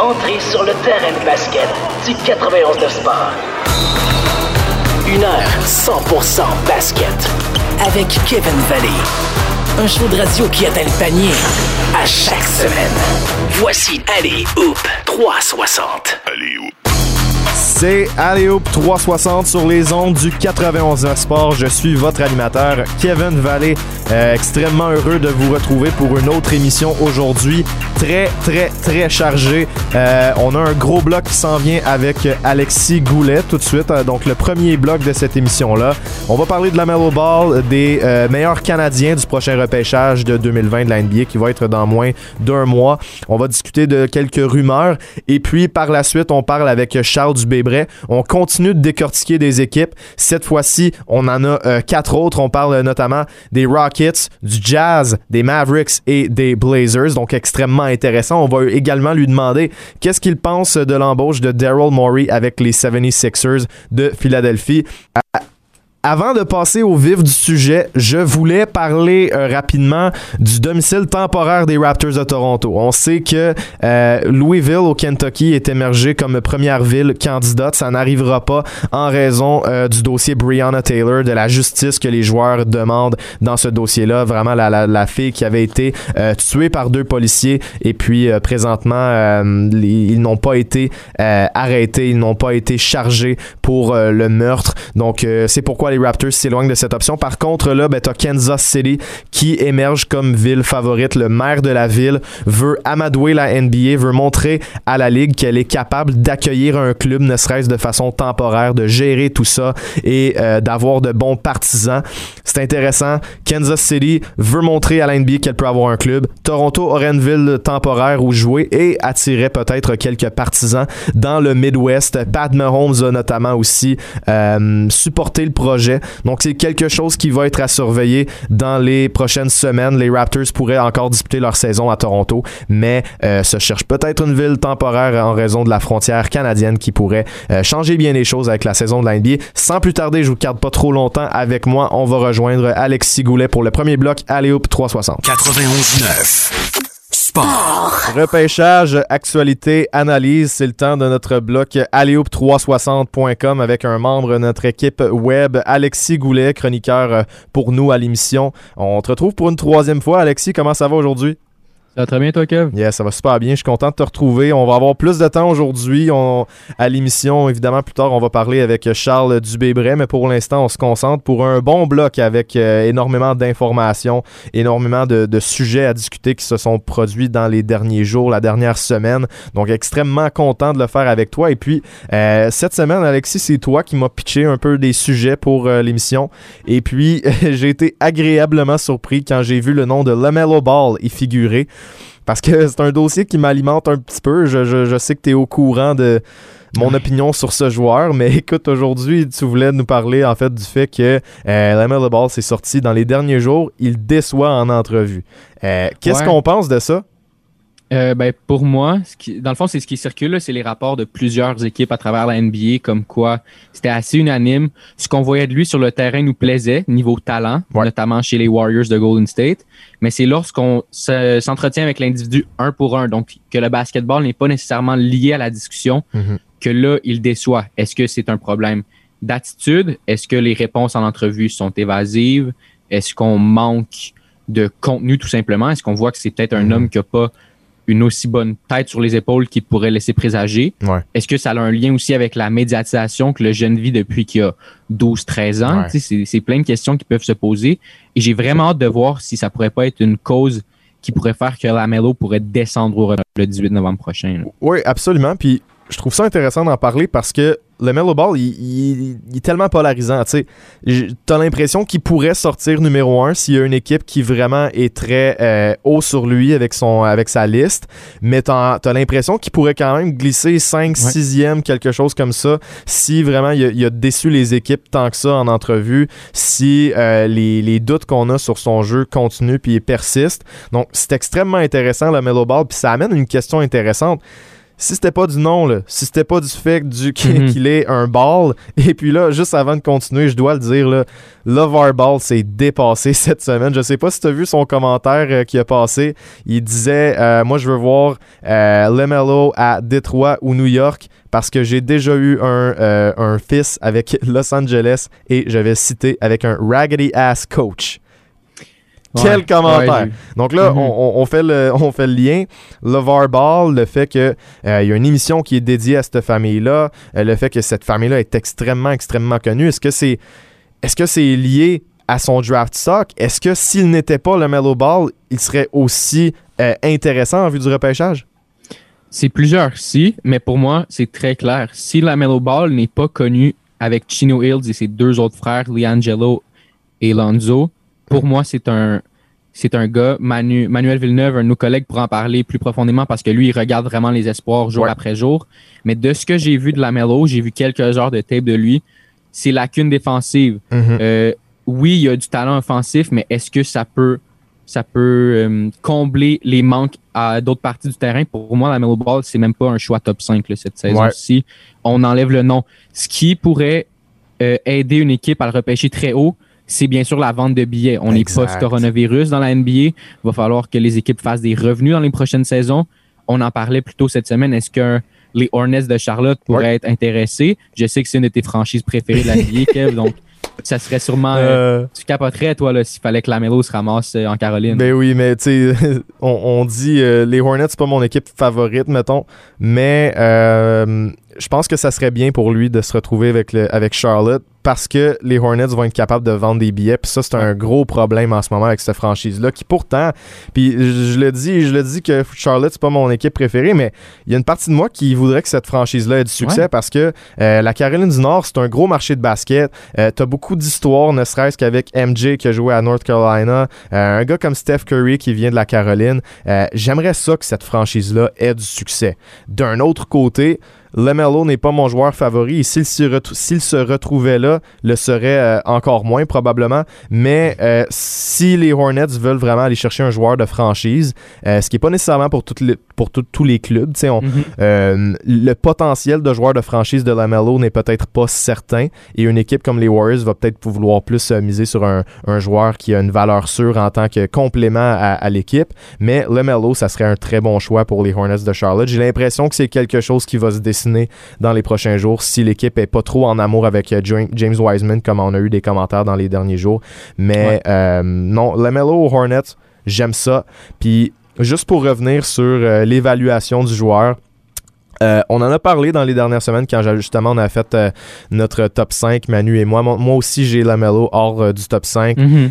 entrez sur le terrain de basket du 91 de Sport. Une heure 100% basket. Avec Kevin Valley. Un show de radio qui atteint le panier à chaque semaine. Voici Allez Hoop 360. Allez, Hoop. C'est Alley-Hoop 360 sur les ondes du 91 Sport. Je suis votre animateur Kevin Vallée. Euh, extrêmement heureux de vous retrouver pour une autre émission aujourd'hui. Très, très, très chargé. Euh, on a un gros bloc qui s'en vient avec Alexis Goulet tout de suite. Euh, donc, le premier bloc de cette émission-là. On va parler de la Mellow Ball, des euh, meilleurs Canadiens du prochain repêchage de 2020 de la NBA qui va être dans moins d'un mois. On va discuter de quelques rumeurs. Et puis, par la suite, on parle avec Charles On continue de décortiquer des équipes. Cette fois-ci, on en a euh, quatre autres. On parle euh, notamment des Rockets, du Jazz, des Mavericks et des Blazers. Donc, extrêmement intéressant. On va également lui demander qu'est-ce qu'il pense de l'embauche de Daryl Morey avec les 76ers de Philadelphie. Avant de passer au vif du sujet, je voulais parler euh, rapidement du domicile temporaire des Raptors de Toronto. On sait que euh, Louisville au Kentucky est émergé comme première ville candidate. Ça n'arrivera pas en raison euh, du dossier Breonna Taylor, de la justice que les joueurs demandent dans ce dossier-là. Vraiment la, fille qui avait été tuée par deux policiers et puis présentement ils n'ont pas été arrêtés, ils n'ont pas été chargés pour le meurtre. Donc c'est pourquoi les Raptors s'éloignent de cette option. Par contre là, ben, t'as Kansas City qui émerge comme ville favorite. Le maire de la ville veut amadouer la NBA, veut montrer à la ligue qu'elle est capable d'accueillir un club, ne serait-ce de façon temporaire, de gérer tout ça et euh, d'avoir de bons partisans. C'est intéressant. Kansas City veut montrer à la NBA qu'elle peut avoir un club. Toronto aurait une ville temporaire où jouer et attirer peut-être quelques partisans dans le Midwest. Pat Mahomes a notamment aussi euh, supporté le projet. Donc c'est quelque chose qui va être à surveiller dans les prochaines semaines. Les Raptors pourraient encore disputer leur saison à Toronto, mais euh, se cherche peut-être une ville temporaire en raison de la frontière canadienne qui pourrait euh, changer bien les choses avec la saison de la. Sans plus tarder, je vous garde pas trop longtemps avec moi. On va rejoindre Alexis Goulet pour le premier bloc Aléoup 360. 91.9. Repêchage, actualité, analyse, c'est le temps de notre bloc aléoup360.com avec un membre de notre équipe web, Alexis Goulet, chroniqueur pour nous à l'émission. On te retrouve pour une troisième fois. Alexis, comment ça va aujourd'hui? Ça va très bien, toi, Kev? Yes, ça va super bien. Je suis content de te retrouver. On va avoir plus de temps aujourd'hui à l'émission. Évidemment, plus tard, on va parler avec Charles Dubébret, mais pour l'instant, on se concentre pour un bon bloc avec euh, énormément d'informations, énormément de, sujets à discuter qui se sont produits dans les derniers jours, la dernière semaine. Donc, extrêmement content de le faire avec toi. Et puis, euh, cette semaine, Alexis, c'est toi qui m'as pitché un peu des sujets pour euh, l'émission. Et puis, j'ai été agréablement surpris quand j'ai vu le nom de LaMelo Ball y figurer. Parce que c'est un dossier qui m'alimente un petit peu. Je, je- je sais que tu es au courant de mon opinion sur ce joueur, mais écoute, aujourd'hui, tu voulais nous parler en fait du fait que euh, Ball s'est sorti dans les derniers jours. Il déçoit en entrevue. Euh, Qu'est-ce Ouais. qu'on pense de ça? Euh, ben, pour moi, ce qui- dans le fond, c'est ce qui circule, c'est les rapports de plusieurs équipes à travers la NBA, comme quoi c'était assez unanime. Ce qu'on voyait de lui sur le terrain nous plaisait, niveau talent, Ouais. notamment chez les Warriors de Golden State. Mais c'est lorsqu'on se- s'entretient avec l'individu un pour un, donc que le basketball n'est pas nécessairement lié à la discussion, Mhm. que là, il déçoit. Est-ce que c'est un problème d'attitude? Est-ce que les réponses en entrevue sont évasives? Est-ce qu'on manque de contenu tout simplement? Est-ce qu'on voit que c'est peut-être un Mhm. homme qui n'a pas une aussi bonne tête sur les épaules qu'il pourrait laisser présager? Ouais. Est-ce que ça a un lien aussi avec la médiatisation que le jeune vit depuis qu'il a 12-13 ans? Ouais. C'est plein de questions qui peuvent se poser. Et j'ai vraiment hâte de voir si ça pourrait pas être une cause qui pourrait faire que Lamelo pourrait descendre au le 18 novembre prochain. là. Oui, absolument. Puis je trouve ça intéressant d'en parler parce que le Melo Ball, il, il- il est tellement polarisant. Tu t'as l'impression qu'il pourrait sortir numéro un s'il y a une équipe qui vraiment est très euh, haut sur lui avec son avec sa liste, mais t'as as, l'impression qu'il pourrait quand même glisser 5 Ouais. 6e, quelque chose comme ça, si vraiment il a, il a déçu les équipes tant que ça en entrevue, si euh, les, les doutes qu'on a sur son jeu continuent puis persistent. Donc, c'est extrêmement intéressant le Melo Ball, puis ça amène une question intéressante si c'était pas du nom, là, si c'était pas du fait du, Mhm. qu'il est un ball, et puis là, juste avant de continuer, je dois le dire, là, Levar Ball s'est dépassé cette semaine. Je sais pas si tu as vu son commentaire euh, qui a passé. Il disait euh, Moi, je veux voir euh, Lemelo à Détroit ou New York parce que j'ai déjà eu un, euh, un fils avec Los Angeles et je vais citer avec un raggedy ass coach. Quel Ouais. commentaire! Ouais, Donc là, Mhm. on, on- on fait le, on fait le lien. LeVar Ball, le fait qu'il y a une émission qui est dédiée à cette famille-là, euh, le fait que cette famille-là est extrêmement, extrêmement connue, est-ce que c'est est-ce que c'est lié à son draft stock? Est-ce que s'il n'était pas le Mellow Ball, il serait aussi euh, intéressant en vue du repêchage? C'est plusieurs si, mais pour moi, c'est très clair. Si la Melo Ball n'est pas connu avec Chino Hills et ses deux autres frères, Liangelo et Lonzo, pour moi, c'est un, c'est un gars, Manu, Manuel Villeneuve, un de nos collègues, pourra en parler plus profondément parce que lui, il regarde vraiment les espoirs jour Ouais. après jour. Mais de ce que j'ai vu de la Melo, j'ai vu quelques heures de tape de lui, ses lacunes défensives. Mhm. Euh, oui, il y a du talent offensif, mais est-ce que ça peut, ça peut euh, combler les manques à d'autres parties du terrain? Pour moi, la Melo Ball, c'est même pas un choix top 5 là, cette saison-ci. On enlève le nom. Ce qui pourrait euh, aider une équipe à le repêcher très haut, c'est bien sûr la vente de billets. On est post-coronavirus dans la NBA. Il va falloir que les équipes fassent des revenus dans les prochaines saisons. On en parlait plus tôt cette semaine. Est-ce que les Hornets de Charlotte pourraient être intéressés? Je sais que c'est une de tes franchises préférées de la NBA, Kev, donc ça serait sûrement... euh, Euh, tu capoterais, toi, s'il fallait que la Melo se ramasse euh, en Caroline. Ben oui, mais tu sais, on, on dit les Hornets, c'est pas mon équipe favorite, mettons, mais euh, je pense que ça serait bien pour lui de se retrouver avec, le, avec Charlotte parce que les Hornets vont être capables de vendre des billets. Puis ça, c'est un gros problème en ce moment avec cette franchise-là qui pourtant, puis je, je le dis, je le dis que Charlotte, c'est pas mon équipe préférée, mais il y a une partie de moi qui voudrait que cette franchise-là ait du succès Ouais. parce que euh, la Caroline du Nord, c'est un gros marché de basket. Euh, T'as beaucoup d'histoires, ne serait-ce qu'avec MJ qui a joué à North Carolina, euh, un gars comme Steph Curry qui vient de la Caroline. Euh, J'aimerais ça que cette franchise-là ait du succès. D'un autre côté, LeMelo n'est pas mon joueur favori et s'il se, retrouvait là, le serait euh, encore moins probablement. Mais euh, si les Hornets veulent vraiment aller chercher un joueur de franchise, euh, ce qui n'est pas nécessairement pour, toutes les- pour tout- tous les clubs, tu sais, on, Mhm. euh, le potentiel de joueur de franchise de LaMelo n'est peut-être pas certain et une équipe comme les Warriors va peut-être vouloir plus euh, miser sur un, un joueur qui a une valeur sûre en tant que complément à, à l'équipe. Mais LaMelo, ça serait un très bon choix pour les Hornets de Charlotte. J'ai l'impression que c'est quelque chose qui va se dessiner dans les prochains jours si l'équipe est pas trop en amour avec euh, James Wiseman comme on a eu des commentaires dans les derniers jours. Mais Ouais. euh, non, LaMelo aux Hornets, j'aime ça. Puis juste pour revenir sur euh, l'évaluation du joueur, euh, on en a parlé dans les dernières semaines quand justement on a fait euh, notre top 5, Manu et moi. Moi, moi aussi, j'ai Lamelo hors euh, du top 5. Mhm.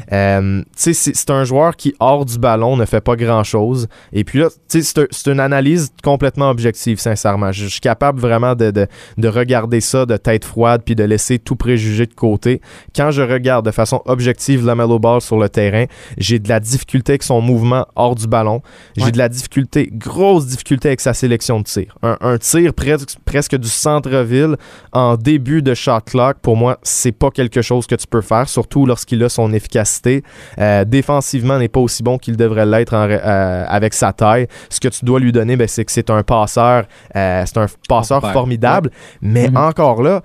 Tu sais, c'est un joueur qui, hors du ballon, ne fait pas grand-chose. Et puis là, tu sais, c'est un- c'est une analyse complètement objective, sincèrement. Je je suis capable vraiment de, de, de regarder ça de tête froide puis de laisser tout préjugé de côté. Quand je regarde de façon objective Lamelo Ball sur le terrain, j'ai de la difficulté avec son mouvement hors du ballon. J'ai Ouais. de la difficulté, grosse difficulté avec sa sélection de tir. Un, un tir pres- presque du centre-ville en début de shot clock, pour moi, c'est pas quelque chose que tu peux faire, surtout lorsqu'il a son efficacité. Euh, défensivement, n'est pas aussi bon qu'il devrait l'être euh, avec sa taille. Ce que tu dois lui donner, ben, c'est que c'est un passeur, euh, c'est un passeur formidable, mais Mhm. encore là,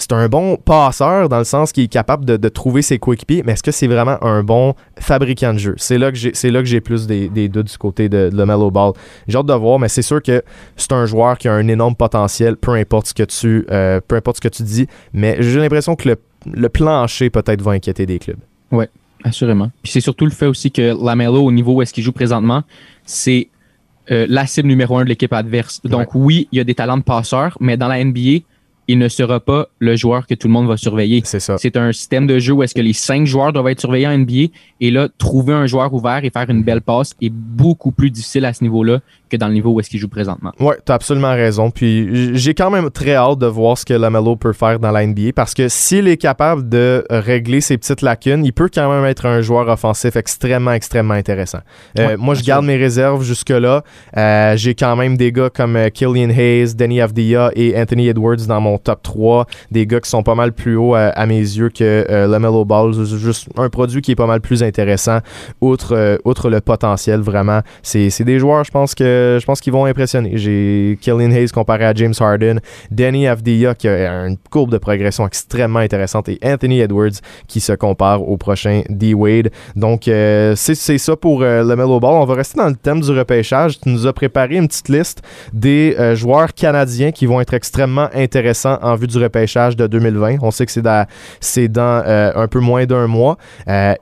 c'est un bon passeur dans le sens qu'il est capable de, de trouver ses coéquipiers, mais est-ce que c'est vraiment un bon fabricant de jeu? C'est là que j'ai, c'est là que j'ai plus des, des doutes du côté de, de Ball. J'ai hâte de voir, mais c'est sûr que c'est un joueur qui a un énorme potentiel, peu importe ce que tu, euh, peu importe ce que tu dis, mais j'ai l'impression que le, le plancher peut-être va inquiéter des clubs. Assurément. Puis c'est surtout le fait aussi que Lamelo, au niveau où est-ce qu'il joue présentement, c'est euh, la cible numéro un de l'équipe adverse. Donc oui, il y a des talents de passeur, mais dans la NBA, il ne sera pas le joueur que tout le monde va surveiller. C'est ça. C'est un système de jeu où est-ce que les cinq joueurs doivent être surveillés en NBA et là, trouver un joueur ouvert et faire une belle passe est beaucoup plus difficile à ce niveau-là que dans le niveau où est-ce qu'il joue présentement. Ouais, t'as absolument raison. Puis j'ai quand même très hâte de voir ce que Lamelo peut faire dans la NBA parce que s'il est capable de régler ses petites lacunes, il peut quand même être un joueur offensif extrêmement, extrêmement intéressant. Euh, Ouais, moi, je garde mes réserves jusque-là. Euh, j'ai quand même des gars comme euh, Killian Hayes, Denny Avdia et Anthony Edwards dans mon top 3. Des gars qui sont pas mal plus hauts à, à mes yeux que euh, Lamelo Ball. C'est Juste un produit qui est pas mal plus intéressant outre, outre le potentiel, vraiment. C'est des joueurs, je pense que je pense qu'ils vont impressionner. J'ai Killian Hayes comparé à James Harden, Danny Avdia qui a une courbe de progression extrêmement intéressante et Anthony Edwards qui se compare au prochain D Wade. Donc c'est ça pour le Mellow Ball. On va rester dans le thème du repêchage. Tu nous as préparé une petite liste des joueurs canadiens qui vont être extrêmement intéressants en vue du repêchage de 2020. On sait que c'est dans, dans un peu moins d'un mois.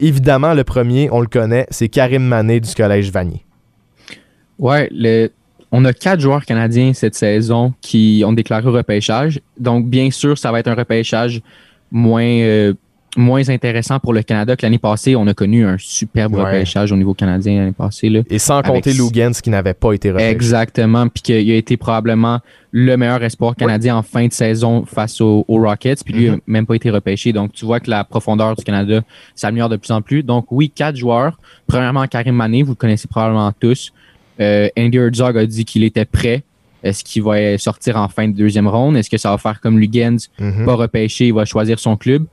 évidemment, le premier, on le connaît, c'est Karim Mané du Collège Vanier. Ouais, on a quatre joueurs canadiens cette saison qui ont déclaré au repêchage. Donc, bien sûr, ça va être un repêchage moins, euh, moins intéressant pour le Canada que l'année passée. On a connu un superbe repêchage au niveau canadien l'année passée. Là, Et sans compter Lugans qui n'avait pas été repêché. Exactement, puis qu'il a été probablement le meilleur espoir canadien en fin de saison face aux, Rockets, puis lui n'a mm-hmm. même pas été repêché. Donc, tu vois que la profondeur du Canada s'améliore de plus en plus. Donc, oui, quatre joueurs. Premièrement, Karim Mané, vous le connaissez probablement tous. Euh, Andy Herzog a dit qu'il était prêt. Est-ce qu'il va sortir en fin de deuxième ronde? Est-ce que ça va faire comme Lugans, mm-hmm. pas repêché, il va choisir son club?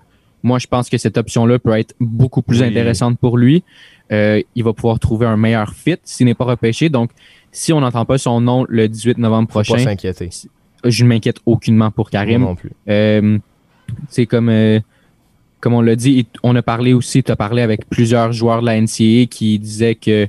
Moi, je pense que cette option-là peut être beaucoup plus intéressante pour lui. Euh, il va pouvoir trouver un meilleur fit s'il n'est pas repêché. Donc, si on n'entend pas son nom le 18 novembre prochain, je ne m'inquiète aucunement pour Karim. non plus. Euh, c'est comme, euh, comme on l'a dit, on a parlé aussi, tu as parlé avec plusieurs joueurs de la NCAA qui disaient que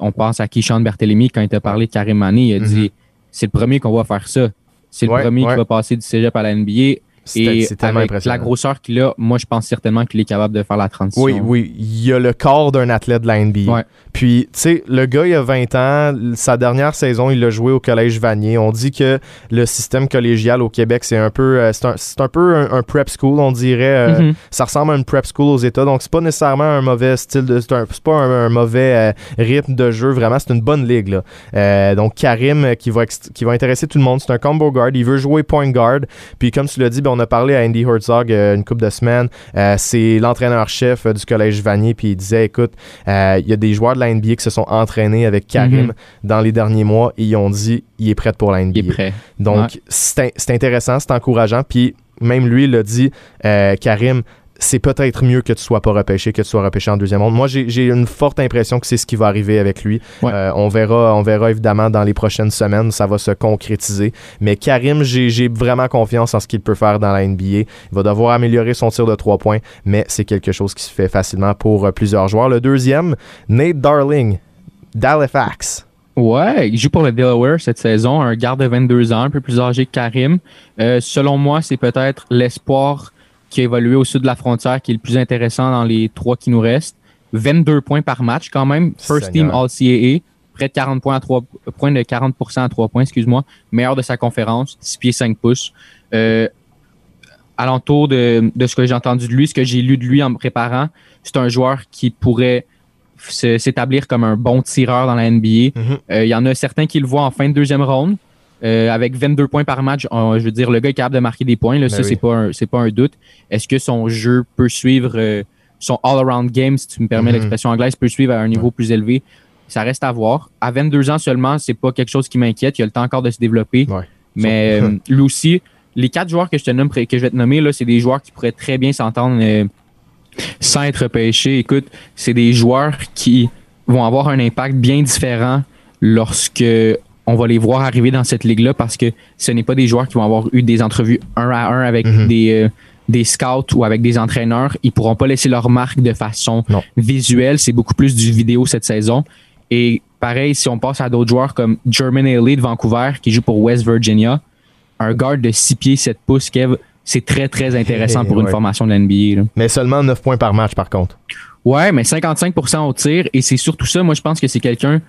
on pense à Kishan Berthelemy quand il t'a parlé de Karim Mané, il a dit mhm. c'est le premier qu'on va faire ça. C'est le premier qui va passer du cégep à la NBA. Et avec la grosseur qu'il a, moi, je pense certainement qu'il est capable de faire la transition. Oui, oui. Il a le corps d'un athlète de la NBA. Puis, tu sais, le gars, il a 20 ans. Sa dernière saison, il a joué au Collège Vanier. On dit que le système collégial au Québec, c'est un peu, euh, c'est un, peu un, prep school, on dirait. Euh, mm-hmm. Ça ressemble à une prep school aux États. Donc, c'est pas nécessairement un mauvais style de. C'est pas un, mauvais euh, rythme de jeu. Vraiment, c'est une bonne ligue, là. donc, Karim, qui va, qui va intéresser tout le monde, c'est un combo guard. Il veut jouer point guard. Puis, comme tu l'as dit, ben, on a parlé à Andy Herzog euh, une couple de semaines. Euh, c'est l'entraîneur-chef euh, du Collège Vanier, puis il disait, écoute, il y a des joueurs de la NBA qui se sont entraînés avec Karim mhm. dans les derniers mois et ils ont dit, il est prêt pour la NBA. Il est prêt. Donc, c'est intéressant, c'est encourageant. Puis même lui, il a dit, Karim, c'est peut-être mieux que tu sois pas repêché, que tu sois repêché en deuxième ronde. Moi, j'ai une forte impression que c'est ce qui va arriver avec lui. Euh, on verra, on verra évidemment dans les prochaines semaines, ça va se concrétiser. Mais Karim, j'ai vraiment confiance en ce qu'il peut faire dans la NBA. Il va devoir améliorer son tir de trois points, mais c'est quelque chose qui se fait facilement pour euh, plusieurs joueurs. Le deuxième, Nate Darling, d'Halifax. Ouais, il joue pour le Delaware cette saison, un garde de 22 ans, un peu plus âgé que Karim. Euh, selon moi, c'est peut-être l'espoir qui a évolué au sud de la frontière, qui est le plus intéressant dans les trois qui nous restent. 22 points par match quand même. First team All CAA. Près de 40 points à 3 points de 40% à 3 points, excuse-moi. Meilleur de sa conférence, 6 pieds 5 pouces. Euh, alentour de, de ce que j'ai entendu de lui, ce que j'ai lu de lui en me préparant, c'est un joueur qui pourrait s'établir comme un bon tireur dans la NBA. Mm-hmm. Euh, il y en a certains qui le voient en fin de deuxième ronde. Euh, avec 22 points par match, je veux dire, le gars est capable de marquer des points. Là, ben ça, c'est pas, un, pas un doute. Est-ce que son jeu peut suivre euh, son all-around game, si tu me permets mm-hmm. l'expression anglaise, peut suivre à un niveau plus élevé? Ça reste à voir. À 22 ans seulement, c'est pas quelque chose qui m'inquiète. Il a le temps encore de se développer. Mais euh, lui aussi, les quatre joueurs que je te nomme, que je vais te nommer, là, c'est des joueurs qui pourraient très bien s'entendre sans être pêchés. Écoute, c'est des joueurs qui vont avoir un impact bien différent lorsque on va les voir arriver dans cette ligue-là parce que ce n'est pas des joueurs qui vont avoir eu des entrevues un à un avec mhm. des, euh, des scouts ou avec des entraîneurs. Ils pourront pas laisser leur marque de façon visuelle. C'est beaucoup plus du vidéo cette saison. Et pareil, si on passe à d'autres joueurs comme German Haley de Vancouver qui joue pour West Virginia, un guard de 6 pieds 7 pouces, Kev, c'est très, très intéressant pour une formation de l'NBA. Mais seulement 9 points par match, par contre. Ouais, mais 55% au tir. Et c'est surtout ça, moi, je pense que c'est quelqu'un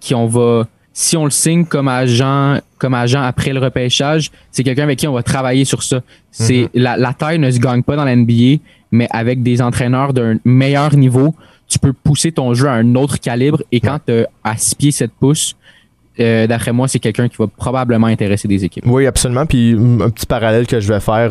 qui on va si on le signe comme agent, comme agent après le repêchage, c'est quelqu'un avec qui on va travailler sur ça. C'est mhm. la, taille ne se gagne pas dans la NBA, mais avec des entraîneurs d'un meilleur niveau, tu peux pousser ton jeu à un autre calibre. Et quand tu as à 6 pieds 7 pouces, euh, d'après moi, c'est quelqu'un qui va probablement intéresser des équipes. Oui, absolument. Puis un petit parallèle que je vais faire,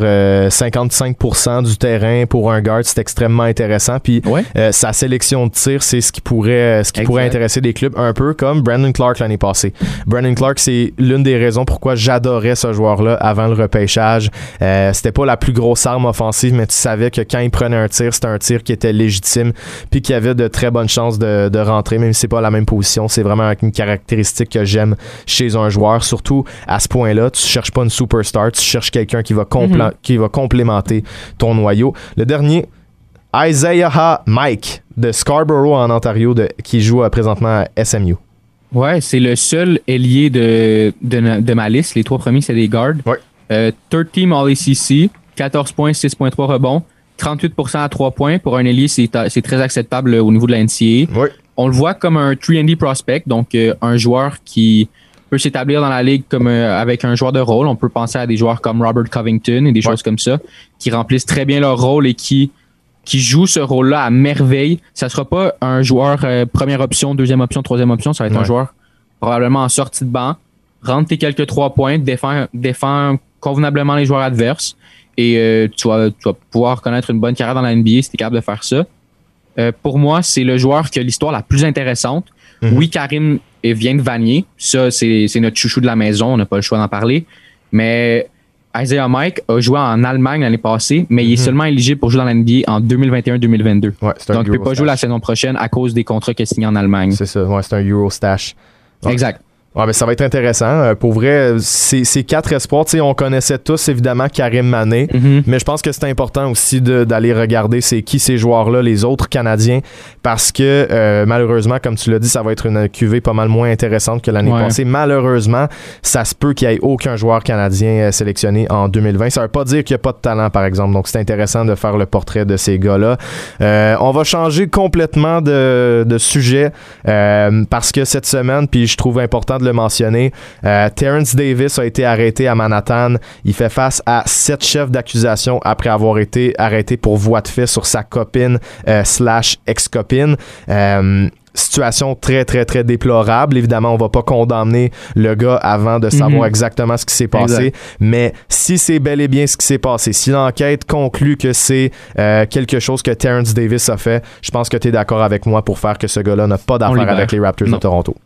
55% euh, du terrain pour un guard, c'est extrêmement intéressant. Puis euh, sa sélection de tir, c'est ce qui pourrait, ce qui pourrait intéresser des clubs, un peu comme Brandon Clark l'année passée. Brandon Clark, c'est l'une des raisons pourquoi j'adorais ce joueur-là avant le repêchage. c'était pas la plus grosse arme offensive, mais tu savais que quand il prenait un tir, c'était un tir qui était légitime, puis qui avait de très bonnes chances de, de rentrer, même si c'est pas la même position. C'est vraiment une caractéristique que j'aime chez un joueur. Surtout à ce point-là, tu cherches pas une superstar, tu cherches quelqu'un qui, va Mhm. qui va complémenter ton noyau. Le dernier, Isaiah Mike de Scarborough en Ontario de, qui joue euh, présentement à SMU. Ouais, c'est le seul ailier de, de, de ma liste. Les trois premiers, c'est des guards. Ouais. Euh, third team All-ACC, 14 points, 6.3 rebonds, 38% à 3 points. Pour un ailier, c'est c'est très acceptable au niveau de la NCAA. Oui. On le voit comme un 3D prospect, donc euh, un joueur qui peut s'établir dans la ligue comme euh, avec un joueur de rôle. On peut penser à des joueurs comme Robert Covington et des Ouais. choses comme ça, qui remplissent très bien leur rôle et qui qui joue ce rôle-là à merveille. Ça sera pas un joueur euh, première option, deuxième option, troisième option. Ça va être un joueur probablement en sortie de banc, rentre tes quelques trois points, défend, défend convenablement les joueurs adverses et euh, tu, vas, tu vas pouvoir connaître une bonne carrière dans la NBA si tu es capable de faire ça. Euh, pour moi, c'est le joueur qui a l'histoire la plus intéressante. Mhm. Oui, Karim vient de Vanier. Ça, c'est notre chouchou de la maison. On n'a pas le choix d'en parler. Mais Isaiah Mike a joué en Allemagne l'année passée, mais il est Mhm. seulement éligible pour jouer dans la NBA en 2021-2022. Ouais, c'est un Donc, il ne peut pas jouer la saison prochaine à cause des contrats qu'il a signés en Allemagne. C'est ça, ouais, c'est un Euro stash. Exact. Ouais, ben, ça va être intéressant. Euh, pour vrai, ces, ces quatre espoirs, tu sais, on connaissait tous évidemment Karim Mané. Mhm. Mais je pense que c'est important aussi d'aller regarder c'est qui ces joueurs-là, les autres Canadiens, parce que euh, malheureusement, comme tu l'as dit, ça va être une cuvée pas mal moins intéressante que l'année Ouais. passée. Malheureusement, ça se peut qu'il n'y ait aucun joueur canadien euh, sélectionné en 2020. Ça veut pas dire qu'il n'y a pas de talent, par exemple. Donc c'est intéressant de faire le portrait de ces gars-là. Euh, on va changer complètement de, de sujet euh, parce que cette semaine, puis je trouve important de le mentionner, euh, Terrence Davis a été arrêté à Manhattan. Il fait face à sept chefs d'accusation après avoir été arrêté pour voie de fait sur sa copine euh, slash ex-copine. Euh, Situation très, très, très déplorable. Évidemment, on va pas condamner le gars avant de savoir Mhm. exactement ce qui s'est passé. Exact. Mais si c'est bel et bien ce qui s'est passé, si l'enquête conclut que c'est euh, quelque chose que Terrence Davis a fait, je pense que tu es d'accord avec moi pour faire que ce gars-là n'a pas d'affaire avec les Raptors de. Toronto.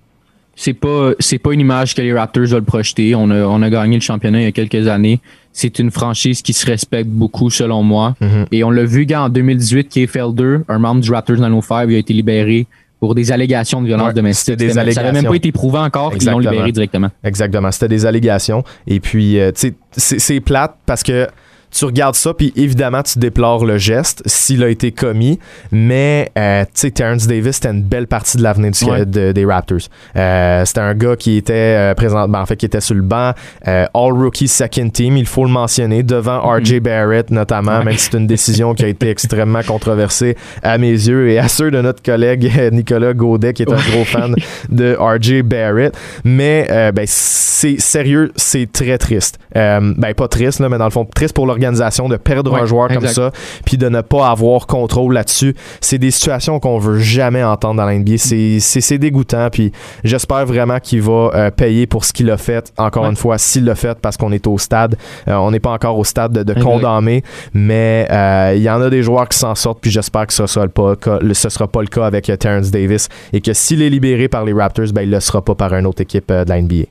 C'est pas c'est pas une image que les Raptors veulent projeter. On a, on a gagné le championnat il y a quelques années. C'est une franchise qui se respecte beaucoup selon moi. Mhm. Et on l'a vu gars, en 2018, Kay Felder, un membre du Raptors 905, il a été libéré pour des allégations de violence Ouais, domestique. c'était des Ça n'avait même pas été prouvé encore, ils l'ont libéré directement. Exactement. C'était des allégations. Et puis, euh, tu sais, c'est- c'est plate parce que tu regardes ça, puis évidemment, tu déplores le geste s'il a été commis. Mais, euh, tu sais, Terrence Davis, c'était une belle partie de l'avenir du- Ouais. de- des Raptors. Euh, c'était un gars qui était euh, présent, ben, en fait, qui était sur le banc, euh, All Rookie Second Team, il faut le mentionner, devant RJ Barrett notamment, Ouais. même si c'est une décision qui a été extrêmement controversée à mes yeux et à ceux de notre collègue Nicolas Gaudet, qui est un gros fan de RJ Barrett. Mais ben, c'est sérieux, c'est très triste. Ben pas triste, là, mais dans le fond, triste pour de perdre Ouais, un joueur comme ça, puis de ne pas avoir contrôle là-dessus. C'est des situations qu'on veut jamais entendre dans la NBA. C'est- dégoûtant, puis j'espère vraiment qu'il va euh, payer pour ce qu'il a fait. Encore Ouais. une fois, s'il l'a fait, parce qu'on est au stade. Euh, on n'est pas encore au stade de, condamner, mais euh, il y en a des joueurs qui s'en sortent, puis j'espère que ce sera, le pas, que ce sera pas le cas avec Terrence Davis, et que s'il est libéré par les Raptors, ben, il le sera pas par une autre équipe de la NBA.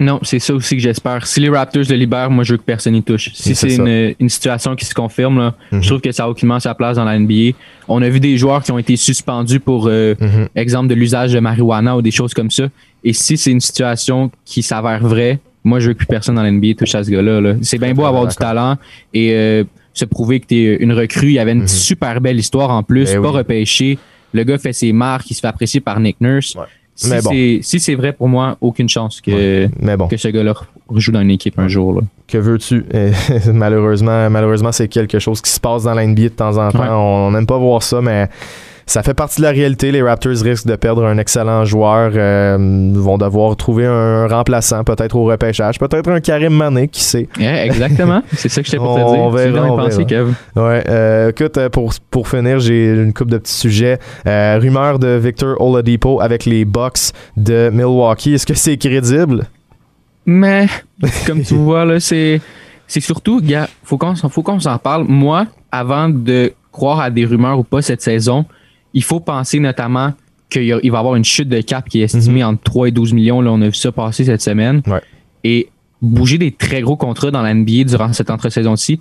Non, c'est ça aussi que j'espère. Si les Raptors le libèrent, moi je veux que personne n'y touche. Si C'est une, une situation qui se confirme, là, Mhm. je trouve que ça a aucunement sa place dans la NBA. On a vu des joueurs qui ont été suspendus pour euh, Mhm. exemple de l'usage de marijuana ou des choses comme ça. Et si c'est une situation qui s'avère vraie, moi je veux que plus personne dans la NBA touche à ce gars-là. là. C'est bien beau avoir du talent et euh, se prouver que tu es une recrue. Il y avait une Mhm. super belle histoire en plus, Eh pas oui. repêché. Le gars fait ses marques, il se fait apprécier par Nick Nurse. Ouais. Si bon. c'est si c'est vrai pour moi, aucune chance que, Mais bon. que ce gars-là rejoue dans une équipe un jour. Là. que veux-tu? Malheureusement, malheureusement, c'est quelque chose qui se passe dans la NBA de temps en temps. Ouais. On n'aime pas voir ça, mais ça fait partie de la réalité. Les Raptors risquent de perdre un excellent joueur. euh, vont devoir trouver un remplaçant, peut-être au repêchage, peut-être un Karim Mané, qui sait. Yeah, exactement. c'est ça que j'étais pour te On dire. verra, viens de on verra. Kev. Ouais, euh, écoute, euh, pour, pour finir, j'ai une coupe de petits sujets. Euh, rumeur de Victor Oladipo avec les Bucks de Milwaukee. Est-ce que c'est crédible? Mais, comme tu vois, là, c'est, c'est surtout, gars, faut qu'on, faut qu'on s'en parle. Moi, avant de croire à des rumeurs ou pas cette saison, il faut penser notamment qu'il va y avoir une chute de cap qui est estimée entre 3 et 12 millions. Là, on a vu ça passer cette semaine. Ouais. Et bouger des très gros contrats dans la NBA durant cette entre-saison-ci,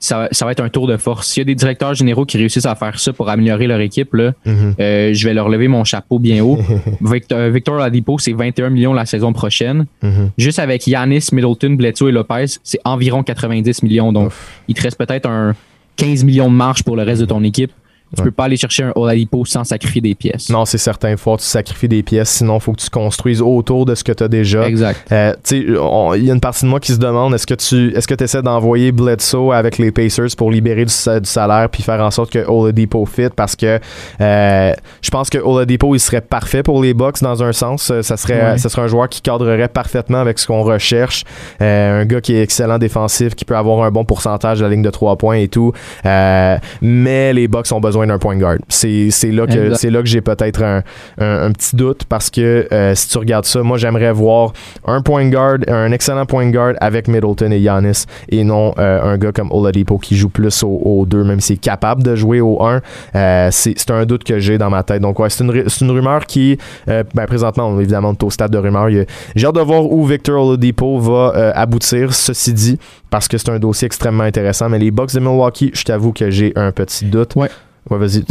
ça, ça, va être un tour de force. S'il y a des directeurs généraux qui réussissent à faire ça pour améliorer leur équipe, là, mm-hmm. euh, je vais leur lever mon chapeau bien haut. Victor, Victor Ladipo, c'est 21 millions la saison prochaine. Mm-hmm. Juste avec Yanis, Middleton, Bledsoe et Lopez, c'est environ 90 millions. Donc, il te reste peut-être un 15 millions de marge pour le reste de ton équipe. Tu peux pas aller chercher un Oladipo sans sacrifier des pièces. Non, c'est certain. Il faut que tu sacrifies des pièces. Sinon, il faut que tu construises autour de ce que tu as déjà. Exact. Euh, il y a une partie de moi qui se demande est-ce que tu est-ce que essaies d'envoyer Bledsoe avec les Pacers pour libérer du, salaire puis faire en sorte que Oladipo fit parce que euh, je pense que Oladipo il serait parfait pour les Bucks dans un sens. Ça serait, ça serait un joueur qui cadrerait parfaitement avec ce qu'on recherche. Euh, un gars qui est excellent défensif, qui peut avoir un bon pourcentage de la ligne de trois points et tout. mais les Bucks ont besoin d'un point guard. C'est là que c'est là que j'ai peut-être un, un, petit doute parce que euh, si tu regardes ça, moi j'aimerais voir un point guard, un excellent point guard avec Middleton et Giannis et non euh, un gars comme Oladipo qui joue plus au, 2 même s'il est capable de jouer au 1. Euh, c'est un doute que j'ai dans ma tête. Donc ouais, c'est une, une, rumeur qui ben, présentement évidemment on est au stade de rumeur. J'ai hâte de voir où Victor Oladipo va aboutir. Ceci dit, parce que c'est un dossier extrêmement intéressant. Mais les Bucks de Milwaukee, je t'avoue que j'ai un petit doute. Ouais. Ouais, vas-y.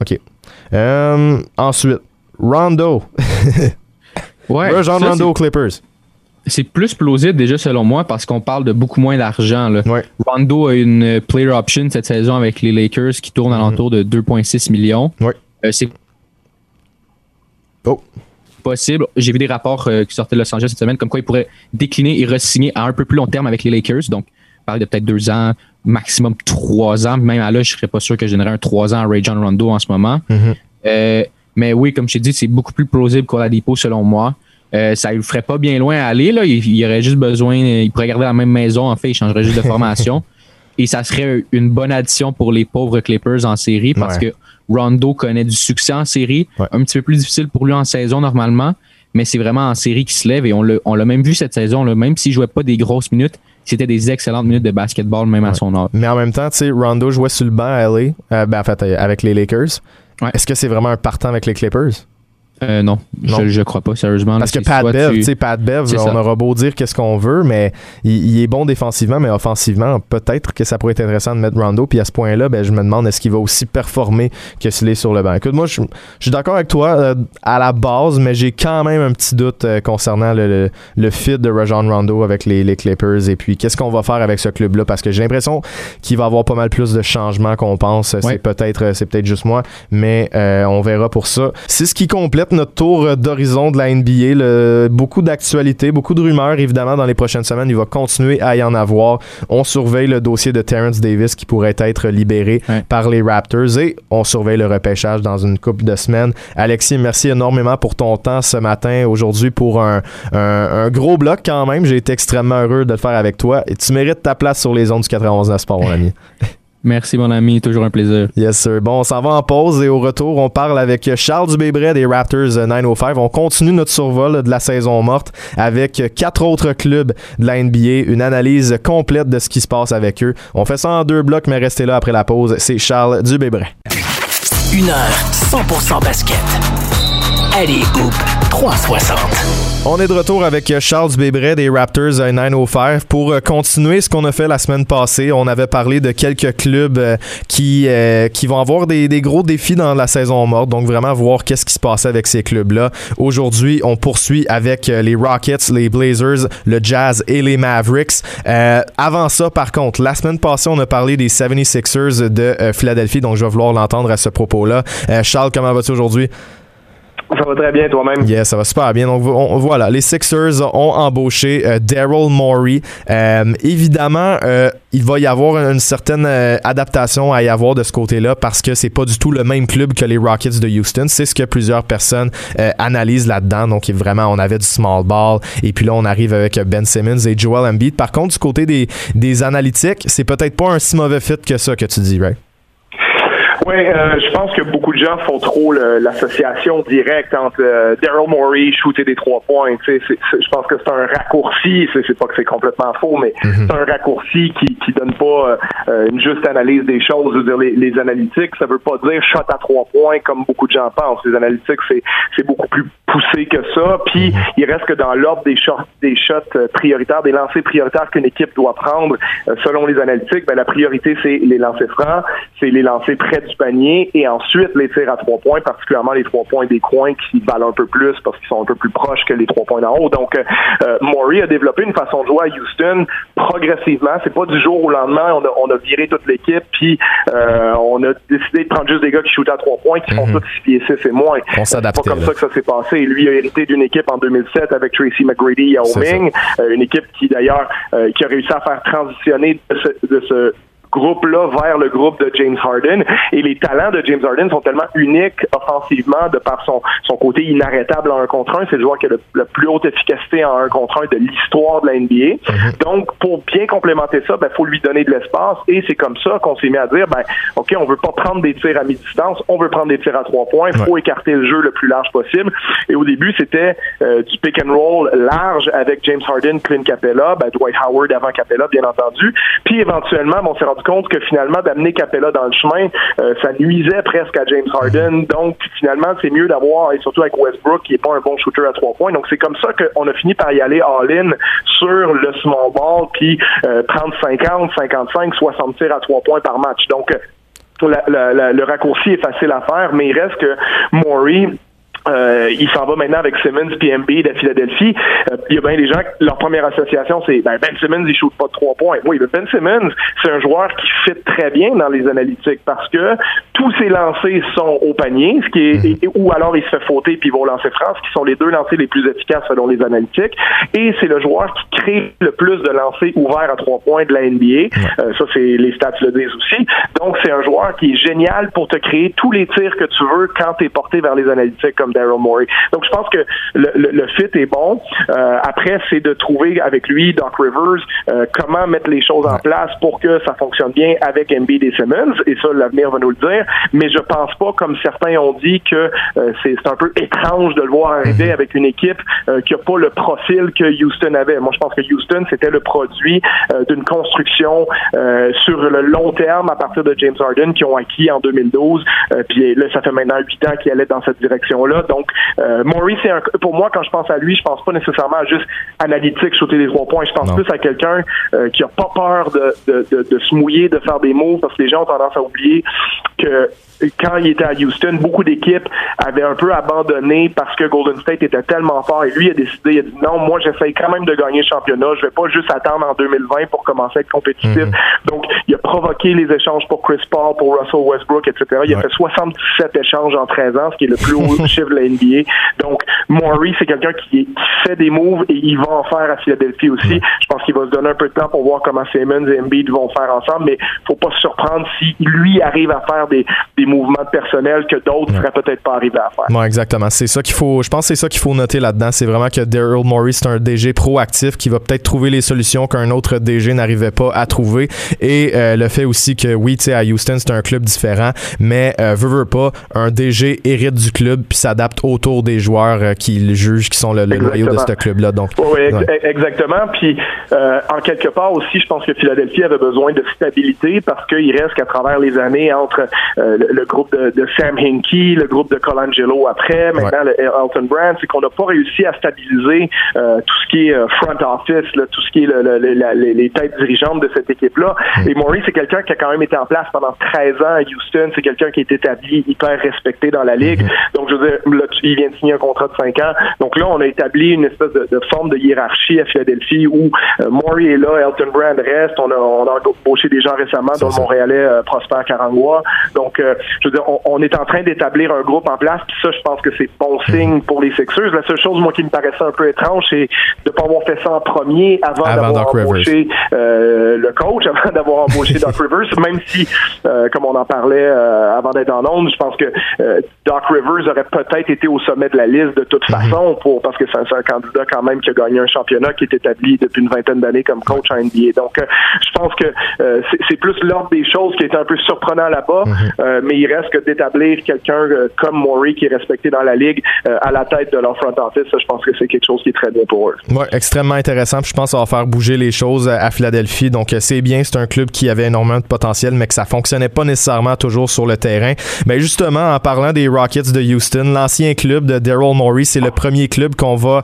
OK. Euh, ensuite, Rondo. ouais. Jean Rondo Clippers. C'est plus plausible déjà selon moi parce qu'on parle de beaucoup moins d'argent. Ouais. Rondo a une player option cette saison avec les Lakers qui tourne à l'entour de 2,6 millions. Ouais. Euh, c'est oh. possible. J'ai vu des rapports euh, qui sortaient de Los Angeles cette semaine comme quoi il pourrait décliner et re-signer à un peu plus long terme avec les Lakers. Donc, on parle de peut-être deux ans, maximum trois ans. Même à là, je serais pas sûr que je générais un trois ans à Ray John Rondo en ce moment. Mm-hmm. Euh, mais oui, comme je t'ai dit, c'est beaucoup plus plausible qu'Oladipo selon moi. Euh, ça ne le ferait pas bien loin à aller. Là. Il, aurait juste besoin, il pourrait garder la même maison, en fait, il changerait juste de formation. Et ça serait une bonne addition pour les pauvres Clippers en série parce que Rondo connaît du succès en série. Un petit peu plus difficile pour lui en saison normalement, mais c'est vraiment en série qui se lève et on l'a même vu cette saison. Là, même s'il jouait pas des grosses minutes, c'était des excellentes minutes de basketball, même à son âge. Mais en même temps, tu sais, Rondo jouait sur le banc à LA, euh, ben, en fait, euh, avec les Lakers. Est-ce que c'est vraiment un partant avec les Clippers? Euh, non, Je, je crois pas, sérieusement. Parce que Pat Bev, tu sais, Pat Bev, on aura beau dire qu'est-ce qu'on veut, mais il, est bon défensivement, mais offensivement, peut-être que ça pourrait être intéressant de mettre Rondo. Puis à ce point-là, ben, je me demande est-ce qu'il va aussi performer que s'il est sur le banc? Écoute, moi, je, suis d'accord avec toi euh, à la base, mais j'ai quand même un petit doute euh, concernant le, le, fit de Rajon Rondo avec les, les Clippers. Et puis, qu'est-ce qu'on va faire avec ce club-là? Parce que j'ai l'impression qu'il va avoir pas mal plus de changements qu'on pense. C'est peut-être c'est peut-être juste moi, mais on verra pour ça. C'est ce qui complète notre tour d'horizon de la NBA. beaucoup d'actualités, beaucoup de rumeurs, évidemment, dans les prochaines semaines. Il va continuer à y en avoir. On surveille le dossier de Terrence Davis qui pourrait être libéré par les Raptors et on surveille le repêchage dans une couple de semaines. Alexis, merci énormément pour ton temps ce matin, aujourd'hui, pour un, un, gros bloc quand même. J'ai été extrêmement heureux de le faire avec toi et tu mérites ta place sur les ondes du 91 Sport, mon ami. Merci, mon ami. Toujours un plaisir. Yes, sir. Bon, on s'en va en pause et au retour, on parle avec Charles Dubébret des Raptors 905. On continue notre survol de la saison morte avec quatre autres clubs de la NBA. Une analyse complète de ce qui se passe avec eux. On fait ça en deux blocs, mais restez là après la pause. C'est Charles Dubébret. Une heure 100% basket. Allez, Hoop 360. On est de retour avec Charles Bébret des Raptors 905 pour euh, continuer ce qu'on a fait la semaine passée. On avait parlé de quelques clubs euh, qui, euh, qui vont avoir des, gros défis dans la saison morte, donc vraiment voir qu'est-ce qui se passait avec ces clubs-là. Aujourd'hui, on poursuit avec les Rockets, les Blazers, le Jazz et les Mavericks. avant ça, par contre, la semaine passée, on a parlé des 76ers de Philadelphie, donc je vais vouloir l'entendre à ce propos-là. Charles, comment vas-tu aujourd'hui? Ça va très bien toi-même. Yes, ça va super bien. Donc voilà, les Sixers ont embauché euh, Daryl Morey. Euh, évidemment, euh, il va y avoir une, certaine adaptation à y avoir de ce côté-là parce que c'est pas du tout le même club que les Rockets de Houston. C'est ce que plusieurs personnes analysent là-dedans. Donc vraiment, on avait du small ball et puis là on arrive avec Ben Simmons et Joel Embiid. Par contre, du côté des, des analytiques, c'est peut-être pas un si mauvais fit que ça que tu dis, right? Oui, euh, je pense que beaucoup de gens font trop l'association directe entre euh, Daryl Morey, shooter des trois points. Tu sais, je pense que c'est un raccourci. C'est pas que c'est complètement faux, mais mhm. c'est un raccourci qui qui donne pas euh, une juste analyse des choses. Je veux dire, les, les, analytiques, ça veut pas dire shot à trois points comme beaucoup de gens pensent. Les analytiques, c'est c'est beaucoup plus poussé que ça. Puis mhm. il reste que dans l'ordre des shots, des shots prioritaires, des lancers prioritaires qu'une équipe doit prendre selon les analytiques, ben la priorité c'est les lancers francs, c'est les lancers près du panier et ensuite les tirs à trois points, particulièrement les trois points des coins qui valent un peu plus parce qu'ils sont un peu plus proches que les trois points d'en haut. Donc, euh, euh Maury a développé une façon de jouer à Houston progressivement. C'est pas du jour au lendemain, on a, on a viré toute l'équipe, puis euh, on a décidé de prendre juste des gars qui shootent à trois points, qui font mhm. tous 6 pieds 6 et moins. C'est pas comme ça que ça s'est passé. Lui a hérité d'une équipe en 2007 avec Tracy McGrady à Ming, euh, une équipe qui d'ailleurs qui a réussi à faire transitionner de ce groupe-là vers le groupe de James Harden. Et les talents de James Harden sont tellement uniques offensivement de par son, son côté inarrêtable en un contre un. C'est le joueur qui a la plus haute efficacité en un contre un de l'histoire de la NBA. Mhm. Donc, pour bien complémenter ça, il ben, faut lui donner de l'espace. Et c'est comme ça qu'on s'est mis à dire, ben, OK, on veut pas prendre des tirs à mi-distance, on veut prendre des tirs à trois points. Il faut écarter le jeu le plus large possible. Et au début, c'était euh, du pick and roll large avec James Harden, Clint Capella, ben, Dwight Howard avant Capella, bien entendu. Puis éventuellement, on s'est rendu compte que finalement, d'amener Capella dans le chemin, euh, ça nuisait presque à James Harden. Donc, finalement, c'est mieux d'avoir, et surtout avec Westbrook, qui est pas un bon shooter à trois points. Donc, c'est comme ça qu'on a fini par y aller all-in sur le small ball, puis euh, prendre 50, 55, 60 tirs à trois points par match. Donc, euh, le raccourci est facile à faire, mais il reste que Maury euh, il s'en va maintenant avec Simmons PMB de Philadelphie. Euh, il y a bien des gens, leur première association, c'est ben, ben Simmons, il shoot pas de trois points. Oui, mais Ben Simmons, c'est un joueur qui fit très bien dans les analytiques parce que tous ses lancers sont au panier, ce qui est, mhm. ou alors il se fait fauter puis il va lancer France, qui sont les deux lancers les plus efficaces selon les analytiques. Et c'est le joueur qui crée le plus de lancers ouverts à trois points de la NBA. Euh, ça, c'est les stats le disent aussi. Donc, c'est un joueur qui est génial pour te créer tous les tirs que tu veux quand tu es porté vers les analytiques comme Daryl Morey. Donc, je pense que le, le, fit est bon. Euh, après, c'est de trouver avec lui, Doc Rivers, euh, comment mettre les choses en place pour que ça fonctionne bien avec Embiid et Simmons. Et ça, l'avenir va nous le dire. Mais je pense pas, comme certains ont dit, que euh, c'est un peu étrange de le voir arriver mhm. avec une équipe qui a pas le profil que Houston avait. Moi, je pense que Houston, c'était le produit d'une construction sur le long terme à partir de James Harden qui ont acquis en 2012. puis là, ça fait maintenant huit ans qu'il allait dans cette direction-là. Donc, euh, Maurice, c'est pour moi, quand je pense à lui, je pense pas nécessairement à juste analytique, sauter les trois points. Je pense plus à quelqu'un euh, qui a pas peur de, de, de, de, se mouiller, de faire des moves, parce que les gens ont tendance à oublier que quand il était à Houston, beaucoup d'équipes avaient un peu abandonné parce que Golden State était tellement fort et lui a décidé, il a dit non, moi j'essaye quand même de gagner le championnat, je vais pas juste attendre en 2020 pour commencer à être compétitif. Mhm. Donc, il a provoqué les échanges pour Chris Paul, pour Russell Westbrook, etc. Il a fait 77 échanges en 13 ans, ce qui est le plus haut chiffre de la NBA. Donc, Maury, c'est quelqu'un qui, fait des moves et il va en faire à Philadelphie aussi. Je pense qu'il va se donner un peu de temps pour voir comment Simmons et Embiid vont faire ensemble, mais faut pas se surprendre si lui arrive à faire des, des mouvements de personnel que d'autres ne seraient peut-être pas arrivés à faire. Ouais, exactement. C'est ça qu'il faut. Je pense c'est ça qu'il faut noter là-dedans. C'est vraiment que Daryl Morey, c'est un DG proactif qui va peut-être trouver les solutions qu'un autre DG n'arrivait pas à trouver. Et euh, le fait aussi que oui, tu sais, à Houston, c'est un club différent, mais euh, veut, veut pas, un DG hérite du club puis s'adapte autour des joueurs euh, qu'il juge qui sont le, le noyau de ce club-là. Donc, oui, exactement. Puis euh, en quelque part aussi, je pense que Philadelphie avait besoin de stabilité parce qu'il reste qu'à travers les années entre le groupe de, Sam Hinkie, le groupe de Colangelo après, maintenant le Elton Brand, c'est qu'on n'a pas réussi à stabiliser euh, tout ce qui est euh, front office, tout ce qui est les têtes dirigeantes de cette équipe-là. Mm. Et Maurice, c'est quelqu'un qui a quand même été en place pendant 13 ans à Houston. C'est quelqu'un qui est établi, hyper respecté dans la ligue. Mm-hmm. Donc, je veux dire, il vient de signer un contrat de 5 ans. Donc là, on a établi une espèce de, forme de hiérarchie à Philadelphie où euh, est là, Elton Brand reste. On a, on a embauché des gens récemment, dont le Montréalais euh, Prosper Carangua. Donc, je veux dire, on, est en train d'établir un groupe en place, puis ça, je pense que c'est bon mhm. signe pour les Sixers. La seule chose, moi, qui me paraissait un peu étrange, c'est de ne pas avoir fait ça en premier avant, d'avoir embauché euh, le coach, avant d'avoir embauché Doc Rivers, même si, euh, comme on en parlait euh, avant d'être en Londres, je pense que Doc Rivers aurait peut-être été au sommet de la liste de toute mhm. façon, pour parce que c'est un, candidat quand même qui a gagné un championnat qui est établi depuis une vingtaine d'années comme coach en NBA. Donc, je pense que c'est plus l'ordre des choses qui est un peu surprenant là-bas. Mhm. mhm. mais il reste que d'établir quelqu'un comme Maury qui est respecté dans la ligue à la tête de leur front office, je pense que c'est quelque chose qui est très bien pour eux. Ouais, extrêmement intéressant. je pense que ça va faire bouger les choses à Philadelphie. Donc c'est bien, c'est un club qui avait énormément de potentiel, mais que ça fonctionnait pas nécessairement toujours sur le terrain. Mais justement, en parlant des Rockets de Houston, l'ancien club de Daryl Morey, c'est le premier club qu'on va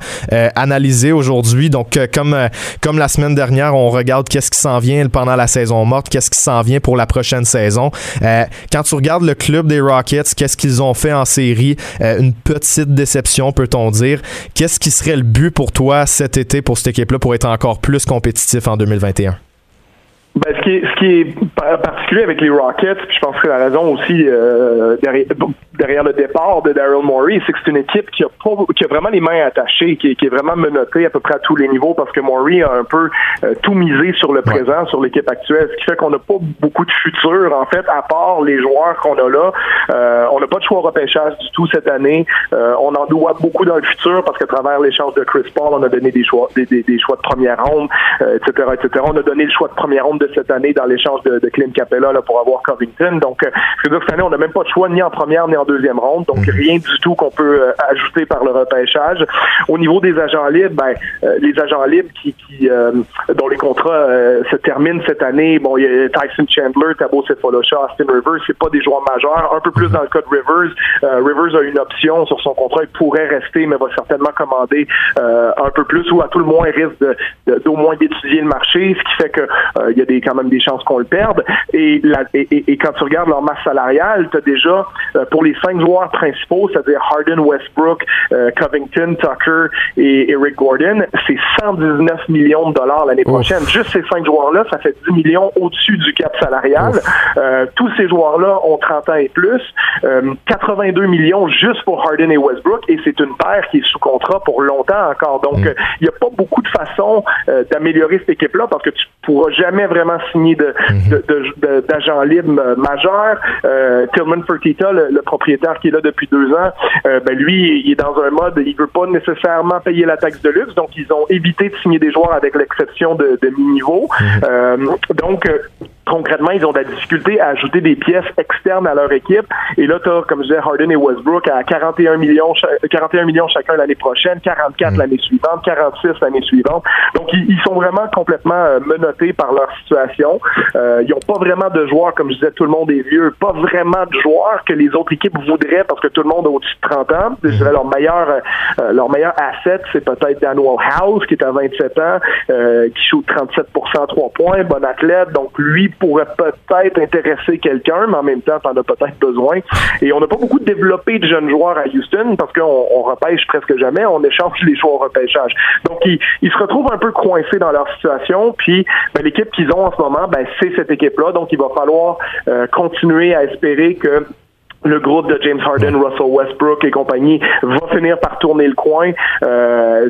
analyser aujourd'hui. Donc comme comme la semaine dernière, on regarde qu'est-ce qui s'en vient pendant la saison morte, qu'est-ce qui s'en vient pour la prochaine saison. Euh, quand tu regardes le club des Rockets, qu'est-ce qu'ils ont fait en série, euh, une petite déception, peut-on dire. Qu'est-ce qui serait le but pour toi cet été pour cette équipe-là pour être encore plus compétitif en 2021? Ben, ce, qui est, ce qui est particulier avec les Rockets, puis je pense que la raison aussi euh, derrière, derrière, le départ de Daryl Morey, c'est que c'est une équipe qui a, pas, qui a vraiment les mains attachées, qui, qui, est vraiment menottée à peu près à tous les niveaux, parce que Morey a un peu euh, tout misé sur le présent, sur l'équipe actuelle, ce qui fait qu'on n'a pas beaucoup de futur, en fait, à part les joueurs qu'on a là. Euh, on n'a pas de choix au repêchage du tout cette année. Euh, on en doit beaucoup dans le futur, parce qu'à travers l'échange de Chris Paul, on a donné des choix, des, des, des choix de première ronde, etc., etc. On a donné le choix de première ronde de cette année dans l'échange de, de Clint Capella là, pour avoir Covington. Donc, euh, je veux dire, cette année, on n'a même pas de choix ni en première ni en deuxième ronde. Donc, mhm. rien du tout qu'on peut euh, ajouter par le repêchage. Au niveau des agents libres, ben, euh, les agents libres qui, qui dont les contrats se terminent cette année, bon, il y a Tyson Chandler, Tabo Cephalosha, Austin Rivers, c'est pas des joueurs majeurs. Un peu plus mhm. dans le cas de Rivers. Rivers a une option sur son contrat, il pourrait rester, mais va certainement commander un peu plus ou à tout le moins risque d'au moins d'étudier le marché, ce qui fait que il y a des quand même des chances qu'on le perde. Et, la, et, quand tu regardes leur masse salariale, tu as déjà, euh, pour les cinq joueurs principaux, c'est-à-dire Harden, Westbrook, euh, Covington, Tucker et Eric Gordon, c'est 119 millions de dollars l'année prochaine. Juste ces cinq joueurs-là, ça fait 10 millions au-dessus du cap salarial. Euh, tous ces joueurs-là ont 30 ans et plus. 82 millions juste pour Harden et Westbrook, et c'est une paire qui est sous contrat pour longtemps encore. Donc, mm. il n'y a pas beaucoup de façons d'améliorer cette équipe-là parce que tu pourras jamais vraiment signé mhm. d'agents libres majeurs. Euh, Tillman Fertitta, le, propriétaire qui est là depuis deux ans, euh, ben lui, il est dans un mode, il veut pas nécessairement payer la taxe de luxe, donc ils ont évité de signer des joueurs avec l'exception de, de mi-niveau. Mhm. Euh, donc, concrètement, ils ont de la difficulté à ajouter des pièces externes à leur équipe. Et là, tu as, comme je disais, Harden et Westbrook à 41 millions, 41 millions chacun l'année prochaine, 44 mm. l'année suivante, 46 l'année suivante. Donc, ils, sont vraiment complètement euh, menottés par leur Euh, ils n'ont pas vraiment de joueurs, comme je disais, tout le monde est vieux, pas vraiment de joueurs que les autres équipes voudraient parce que tout le monde a au-dessus de 30 ans. Leur meilleur, euh, leur meilleur asset, c'est peut-être Daniel House, qui est à 27 ans, qui shoot 37 à 3 points, bon athlète. Donc, lui, pourrait peut-être intéresser quelqu'un, mais en même temps, t'en as peut-être besoin. Et on n'a pas beaucoup développé de jeunes joueurs à Houston parce qu'on on repêche presque jamais, on échange les choix au repêchage. Donc, ils, ils se retrouvent un peu coincés dans leur situation, puis ben, l'équipe qu'ils ont en ce moment, ben, c'est cette équipe-là. Donc, il va falloir euh, continuer à espérer que le groupe de James Harden, Russell Westbrook et compagnie va finir par tourner le coin. Euh,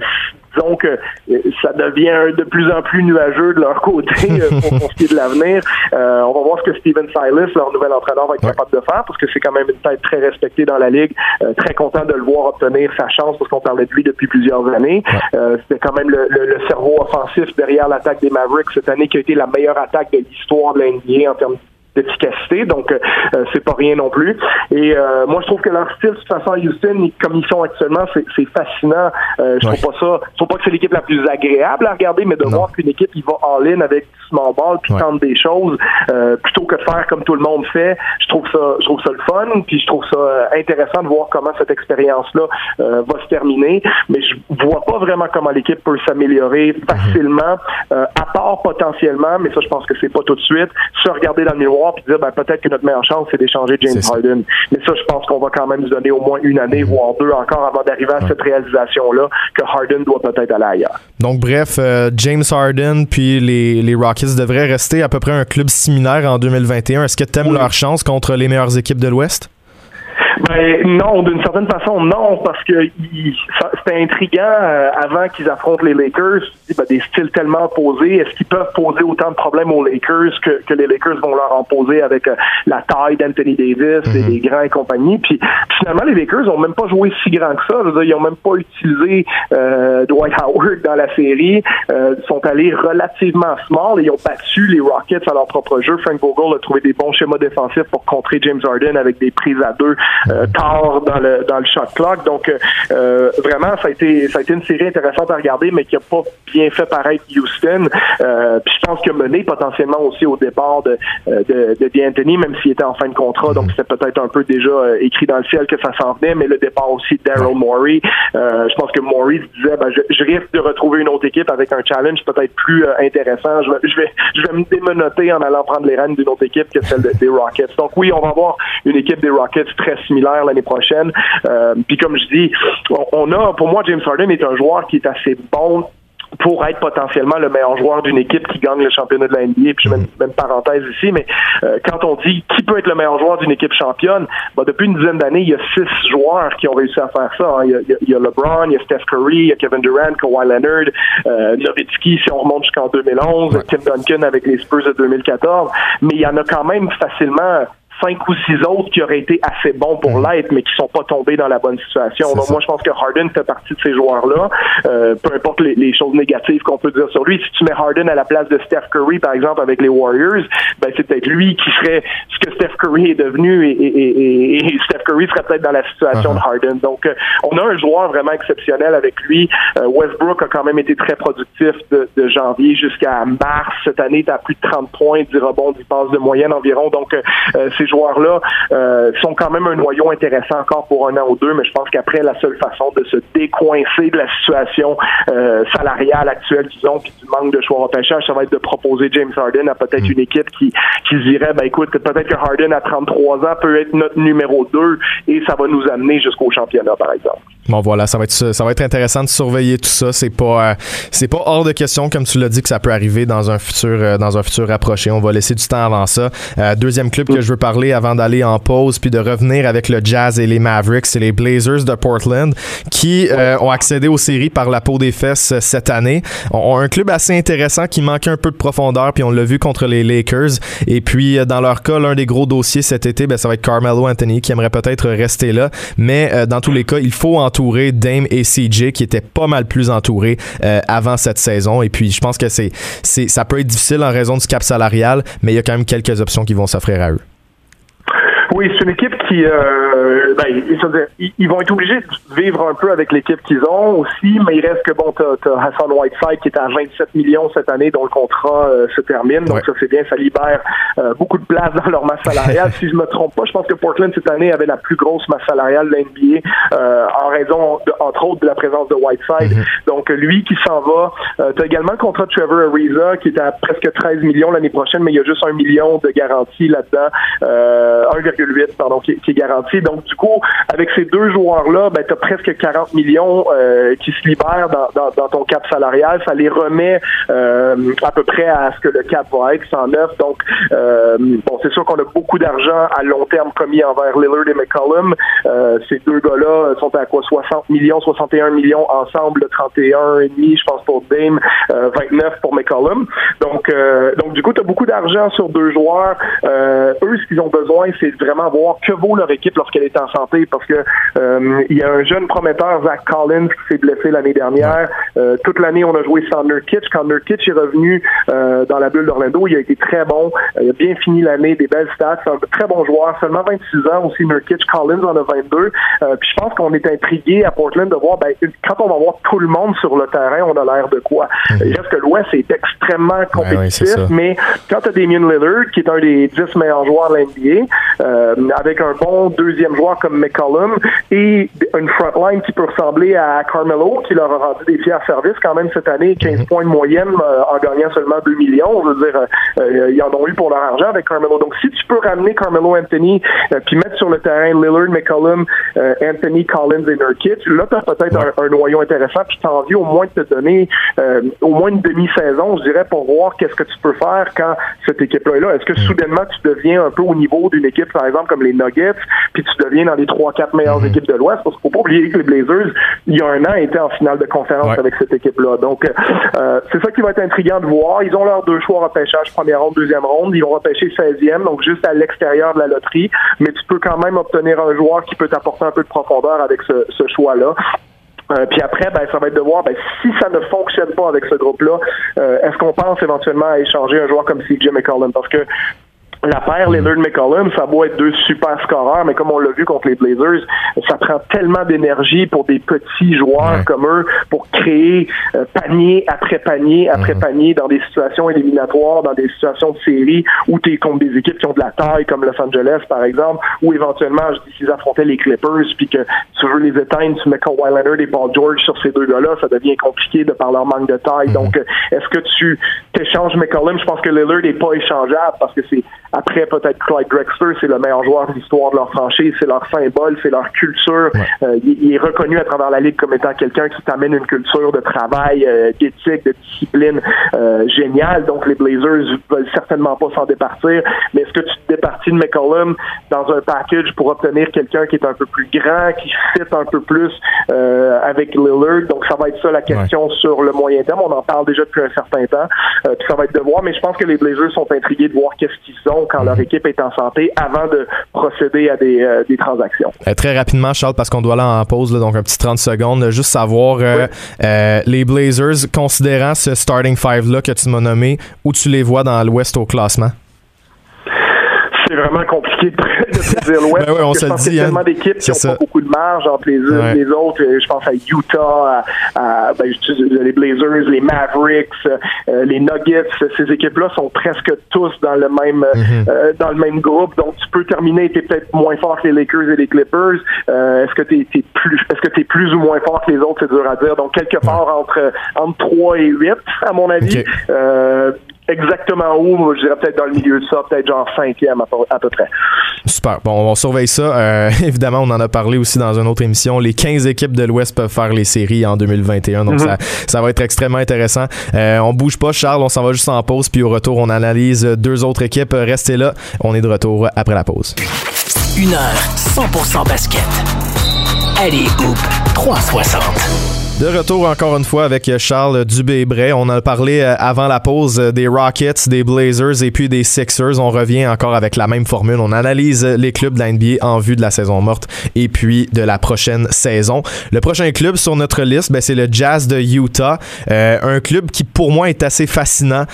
disons que euh, ça devient de plus en plus nuageux de leur côté euh, pour, ce qui est de l'avenir. Euh, on va voir ce que Steven Silas, leur nouvel entraîneur, va être capable de faire parce que c'est quand même une tête très respectée dans la ligue. très content de le voir obtenir sa chance parce qu'on parlait de lui depuis plusieurs années. C'était quand même le, cerveau offensif derrière l'attaque des Mavericks cette année qui a été la meilleure attaque de l'histoire de l'NBA en termes d'efficacité, donc euh, euh, c'est pas rien non plus. Et euh, moi, je trouve que leur style, de toute façon, à Houston, comme ils sont actuellement, c'est fascinant. je trouve pas ça, je trouve pas que c'est l'équipe la plus agréable à regarder, mais de voir qu'une équipe, il va all-in avec du small ball, puis tente des choses, plutôt que de faire comme tout le monde fait. Je trouve ça, je trouve ça le fun, puis je trouve ça intéressant de voir comment cette expérience-là va se terminer. Mais je vois pas vraiment comment l'équipe peut s'améliorer mhm. facilement, à part potentiellement, mais ça, je pense que c'est pas tout de suite, se regarder dans le miroir puis dire ben, peut-être que notre meilleure chance, c'est d'échanger James Harden. Mais ça, je pense qu'on va quand même nous donner au moins une année, voire deux encore avant d'arriver à cette réalisation-là que Harden doit peut-être aller ailleurs. Donc, bref, euh, James Harden puis les, les, Rockets devraient rester à peu près un club similaire en 2021. Est-ce que tu aimes leur chance contre les meilleures équipes de l'Ouest? Ben, non, d'une certaine façon, non, parce que c'était intriguant euh, avant qu'ils affrontent les Lakers. Ben, des styles tellement opposés. Est-ce qu'ils peuvent poser autant de problèmes aux Lakers que, que les Lakers vont leur en poser avec euh, la taille d'Anthony Davis et des grands et compagnie? Puis finalement, les Lakers ont même pas joué si grand que ça. ils ont même pas utilisé euh, Dwight Howard dans la série. Euh, ils sont allés relativement small et ils ont battu les Rockets à leur propre jeu. Frank Vogel a trouvé des bons schémas défensifs pour contrer James Harden avec des prises à deux tard dans le dans le shot clock. Donc euh, vraiment, ça a été ça a été une série intéressante à regarder, mais qui a pas bien fait paraître Houston. puis je pense que mené potentiellement aussi au départ de de, de D'Anthony, même s'il était en fin de contrat. Donc c'était peut-être un peu déjà écrit dans le ciel que ça s'en venait, mais le départ aussi de Daryl Morey. je pense que Morey disait ben, je, risque de retrouver une autre équipe avec un challenge peut-être plus intéressant. Je vais, je vais, je vais me démenoter en allant prendre les rênes d'une autre équipe que celle des Rockets. Donc oui, on va avoir une équipe des Rockets très similaire l'année prochaine. Euh, puis comme je dis, on, a, pour moi, James Harden est un joueur qui est assez bon pour être potentiellement le meilleur joueur d'une équipe qui gagne le championnat de la NBA. Puis je mets une parenthèse ici, mais euh, quand on dit qui peut être le meilleur joueur d'une équipe championne, bah, depuis une dizaine d'années, il y a six joueurs qui ont réussi à faire ça. Hein. Il, y a, il, y a, LeBron, il y a Steph Curry, il y a Kevin Durant, Kawhi Leonard, euh, Nowitzki si on remonte jusqu'en 2011, Tim Duncan avec les Spurs de 2014. Mais il y en a quand même facilement cinq ou six autres qui auraient été assez bons pour mhm. l'être, mais qui sont pas tombés dans la bonne situation. Donc moi, je pense que Harden fait partie de ces joueurs-là. Euh, peu importe les, choses négatives qu'on peut dire sur lui. Si tu mets Harden à la place de Steph Curry, par exemple, avec les Warriors, ben c'est peut-être lui qui serait ce que Steph Curry est devenu et, Steph Curry serait peut-être dans la situation de uh-huh. Harden. Donc euh, on a un joueur vraiment exceptionnel avec lui. Euh, Westbrook a quand même été très productif de, janvier jusqu'à mars. Cette année, il a plus de 30 points, 10 rebonds, 10 passes de moyenne environ. Donc c'est joueurs-là euh, sont quand même un noyau intéressant encore pour un an ou deux, mais je pense qu'après, la seule façon de se décoincer de la situation euh, salariale actuelle, disons, puis du manque de choix au repêchage, ça va être de proposer James Harden à peut-être mm. une équipe qui, qui se dirait, ben écoute, peut-être que Harden à 33 ans peut être notre numéro 2 et ça va nous amener jusqu'au championnat, par exemple. Bon voilà, ça va être ça va être intéressant de surveiller tout ça. C'est pas euh, c'est pas hors de question comme tu l'as dit que ça peut arriver dans un futur euh, dans un futur rapproché. On va laisser du temps avant ça. Euh, deuxième club que je veux parler avant d'aller en pause puis de revenir avec le Jazz et les Mavericks, c'est les Blazers de Portland qui ont accédé aux séries par la peau des fesses cette année. On, un club assez intéressant qui manquait un peu de profondeur puis on l'a vu contre les Lakers et puis dans leur cas l'un des gros dossiers cet été ben ça va être Carmelo Anthony qui aimerait peut-être rester là, mais dans tous les cas il faut entourer Dame et CJ qui étaient pas mal plus entourés euh, avant cette saison. Et puis, je pense que c'est, ça peut être difficile en raison du cap salarial, mais il y a quand même quelques options qui vont s'offrir à eux. Oui, c'est une équipe qui, euh, ben, ils, vont être obligés de vivre un peu avec l'équipe qu'ils ont aussi, mais il reste que bon, t'as, as Hassan Whiteside qui est à 27 millions cette année, dont le contrat euh, se termine, donc ça c'est bien, ça libère euh, beaucoup de place dans leur masse salariale. si je me trompe pas, je pense que Portland cette année avait la plus grosse masse salariale de l'NBA euh, en raison, entre autres, de la présence de Whiteside. Mhm. Donc lui qui s'en va, t'as également le contrat de Trevor Ariza qui est à presque 13 millions l'année prochaine, mais il y a juste un million de garantie là-dedans. 1,8 pardon, qui, est garanti. Donc, du coup, avec ces deux joueurs-là, ben, tu as presque 40 millions euh, qui se libèrent dans, ton cap salarial. Ça les remet euh, à peu près à ce que le cap va être, 109. Donc, euh, bon, c'est sûr qu'on a beaucoup d'argent à long terme commis envers Lillard et McCollum. Ces deux gars-là sont à quoi 60 millions, 61 millions ensemble, 31 et demi, je pense pour Dame, 29 pour McCollum. Donc, donc du coup, tu as beaucoup d'argent sur deux joueurs. eux, ce qu'ils ont besoin, c'est vraiment voir que vaut leur équipe lorsqu'elle est en santé parce que euh, il y a un jeune prometteur, Zach Collins, qui s'est blessé l'année dernière. Euh, toute l'année, on a joué sans Nurkic. Quand Nurkic est revenu euh, dans la bulle d'Orlando, il a été très bon. il a bien fini l'année, des belles stats. C'est un très bon joueur, seulement 26 ans aussi Nurkic. Collins en a 22. puis je pense qu'on est intrigué à Portland de voir, ben, quand on va voir tout le monde sur le terrain, on a l'air de quoi? Parce que l'Ouest est extrêmement compétitif, mais quand tu as Damien Lillard, qui est un des 10 meilleurs joueurs de l'NBA, avec un bon deuxième joueur comme McCollum et une frontline qui peut ressembler à Carmelo, qui leur a rendu des fiers services quand même cette année, 15 mhm. points de moyenne euh, en gagnant seulement 2 millions. Je veux dire, euh, euh, ils en ont eu pour leur argent avec Carmelo. Donc, si tu peux ramener Carmelo Anthony, puis mettre sur le terrain Lillard, McCollum, Anthony, Collins et Nurkic, là, tu as peut-être un, noyau intéressant, puis tu as envie au moins de te donner au moins une demi-saison, je dirais, pour voir qu'est-ce que tu peux faire quand cette équipe-là est là. Est-ce que mhm. soudainement, tu deviens un peu au niveau d'une équipe par exemple, comme les Nuggets, puis tu deviens dans les trois, quatre meilleures mhm. équipes de l'Ouest, parce qu'il faut pas oublier que les Blazers, il y a un an, étaient en finale de conférence avec cette équipe-là. Donc, euh, c'est ça qui va être intriguant de voir. Ils ont leurs deux choix repêchage, première ronde, deuxième ronde. Ils vont repêcher 16e, donc juste à l'extérieur de la loterie. Mais tu peux quand même obtenir un joueur qui peut t'apporter un peu de profondeur avec ce, ce choix-là. Euh, puis après, ben, ça va être de voir ben, si ça ne fonctionne pas avec ce groupe-là, euh, est-ce qu'on pense éventuellement à échanger un joueur comme CJ McCollum? Parce que la paire Lillard McCollum, ça doit être deux super scoreurs, mais comme on l'a vu contre les Blazers, ça prend tellement d'énergie pour des petits joueurs comme eux pour créer euh, panier après panier après mhm. panier dans des situations éliminatoires, dans des situations de série où tu es contre des équipes qui ont de la taille comme Los Angeles par exemple, ou éventuellement s'ils affrontaient les Clippers puis que tu veux les éteindre, tu mets Kawhi Leonard et Paul George sur ces deux gars-là, ça devient compliqué de par leur manque de taille. Mhm. Donc, euh, est-ce que tu t'échanges McCollum? Je pense que Lillard n'est pas échangeable parce que c'est après, peut-être Clyde Drexler, c'est le meilleur joueur de l'histoire de leur franchise, c'est leur symbole, c'est leur culture. Euh, il, est reconnu à travers la ligue comme étant quelqu'un qui t'amène une culture de travail, euh, d'éthique, de discipline euh, géniale. Donc les Blazers veulent certainement pas s'en départir. Mais est-ce que tu te départis de McCollum dans un package pour obtenir quelqu'un qui est un peu plus grand, qui fit un peu plus avec Lillard? Donc ça va être ça la question sur le moyen terme. On en parle déjà depuis un certain temps. puis ça va être de voir. Mais je pense que les Blazers sont intrigués de voir qu'est-ce qu'ils ont quand leur mhm. équipe est en santé avant de procéder à des, euh, transactions. Euh, très rapidement, Charles, parce qu'on doit aller en pause, donc un petit 30 secondes, juste savoir euh, les Blazers, considérant ce starting five-là que tu m'as nommé, où tu les vois dans l'Ouest au classement? C'est vraiment compliqué de, prédire l'Ouest. ben on se dit. Il y a tellement d'équipes qui n'ont pas beaucoup de marge entre les unes les autres. Je pense à Utah, à, ben, les Blazers, les Mavericks, euh, les Nuggets. Ces équipes-là sont presque tous dans le même mm-hmm. euh, dans le même groupe. Donc tu peux terminer, tu es peut-être moins fort que les Lakers et les Clippers. Euh, est-ce que tu es, plus est-ce que tu es plus ou moins fort que les autres, c'est dur à dire. Donc quelque part entre entre 3 et 8, à mon avis exactement où, je dirais peut-être dans le milieu de ça, peut-être genre cinquième à peu, près. Super. Bon, on surveille ça. Euh, évidemment, on en a parlé aussi dans une autre émission. Les 15 équipes de l'Ouest peuvent faire les séries en 2021, donc mm-hmm. ça, va être extrêmement intéressant. Euh, on bouge pas, Charles, on s'en va juste en pause, puis au retour, on analyse deux autres équipes. Restez là, on est de retour après la pause. Une heure, 100% basket. Allez, Hoop 360. De retour encore une fois avec Charles Dubé-Bray. On a parlé euh, avant la pause euh, des Rockets, des Blazers et puis des Sixers. On revient encore avec la même formule. On analyse les clubs de la NBA en vue de la saison morte et puis de la prochaine saison. Le prochain club sur notre liste, ben, c'est le Jazz de Utah. Euh, un club qui pour moi est assez fascinant.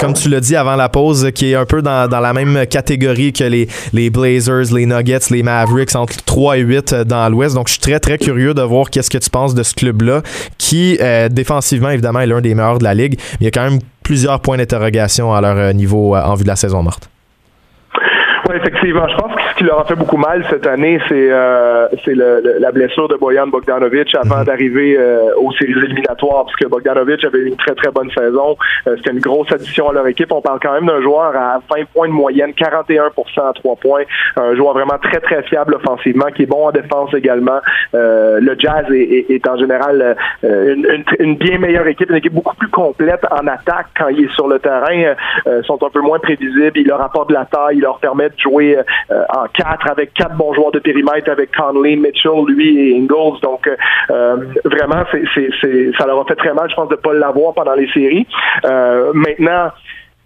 comme tu l'as dit avant la pause, qui est un peu dans, dans la même catégorie que les, les Blazers, les Nuggets, les Mavericks, entre 3 et 8 dans l'Ouest. Donc je suis très très curieux de voir qu'est-ce que tu penses de ce club-là qui euh, défensivement, évidemment, est l'un des meilleurs de la ligue. Mais il y a quand même plusieurs points d'interrogation à leur euh, niveau euh, en vue de la saison morte. Oui, effectivement. Je pense ce qui leur a fait beaucoup mal cette année, c'est euh, c'est la blessure de Boyan Bogdanovic avant mhm. d'arriver euh, aux séries éliminatoires, parce que Bogdanovic avait une très très bonne saison. Euh, C'était une grosse addition à leur équipe. On parle quand même d'un joueur à 20 points de moyenne, 41% à 3 points, un joueur vraiment très très fiable offensivement, qui est bon en défense également. Euh, le Jazz est, est, en général une, une, bien meilleure équipe, une équipe beaucoup plus complète en attaque quand il est sur le terrain. Euh, sont un peu moins prévisibles. Il leur apporte de la taille, il leur permet de jouer euh, en quatre avec quatre bons joueurs de périmètre avec Conley, Mitchell, lui et Ingles. Donc euh, euh, vraiment, ça leur a fait très mal, je pense, de ne pas l'avoir pendant les séries. maintenant,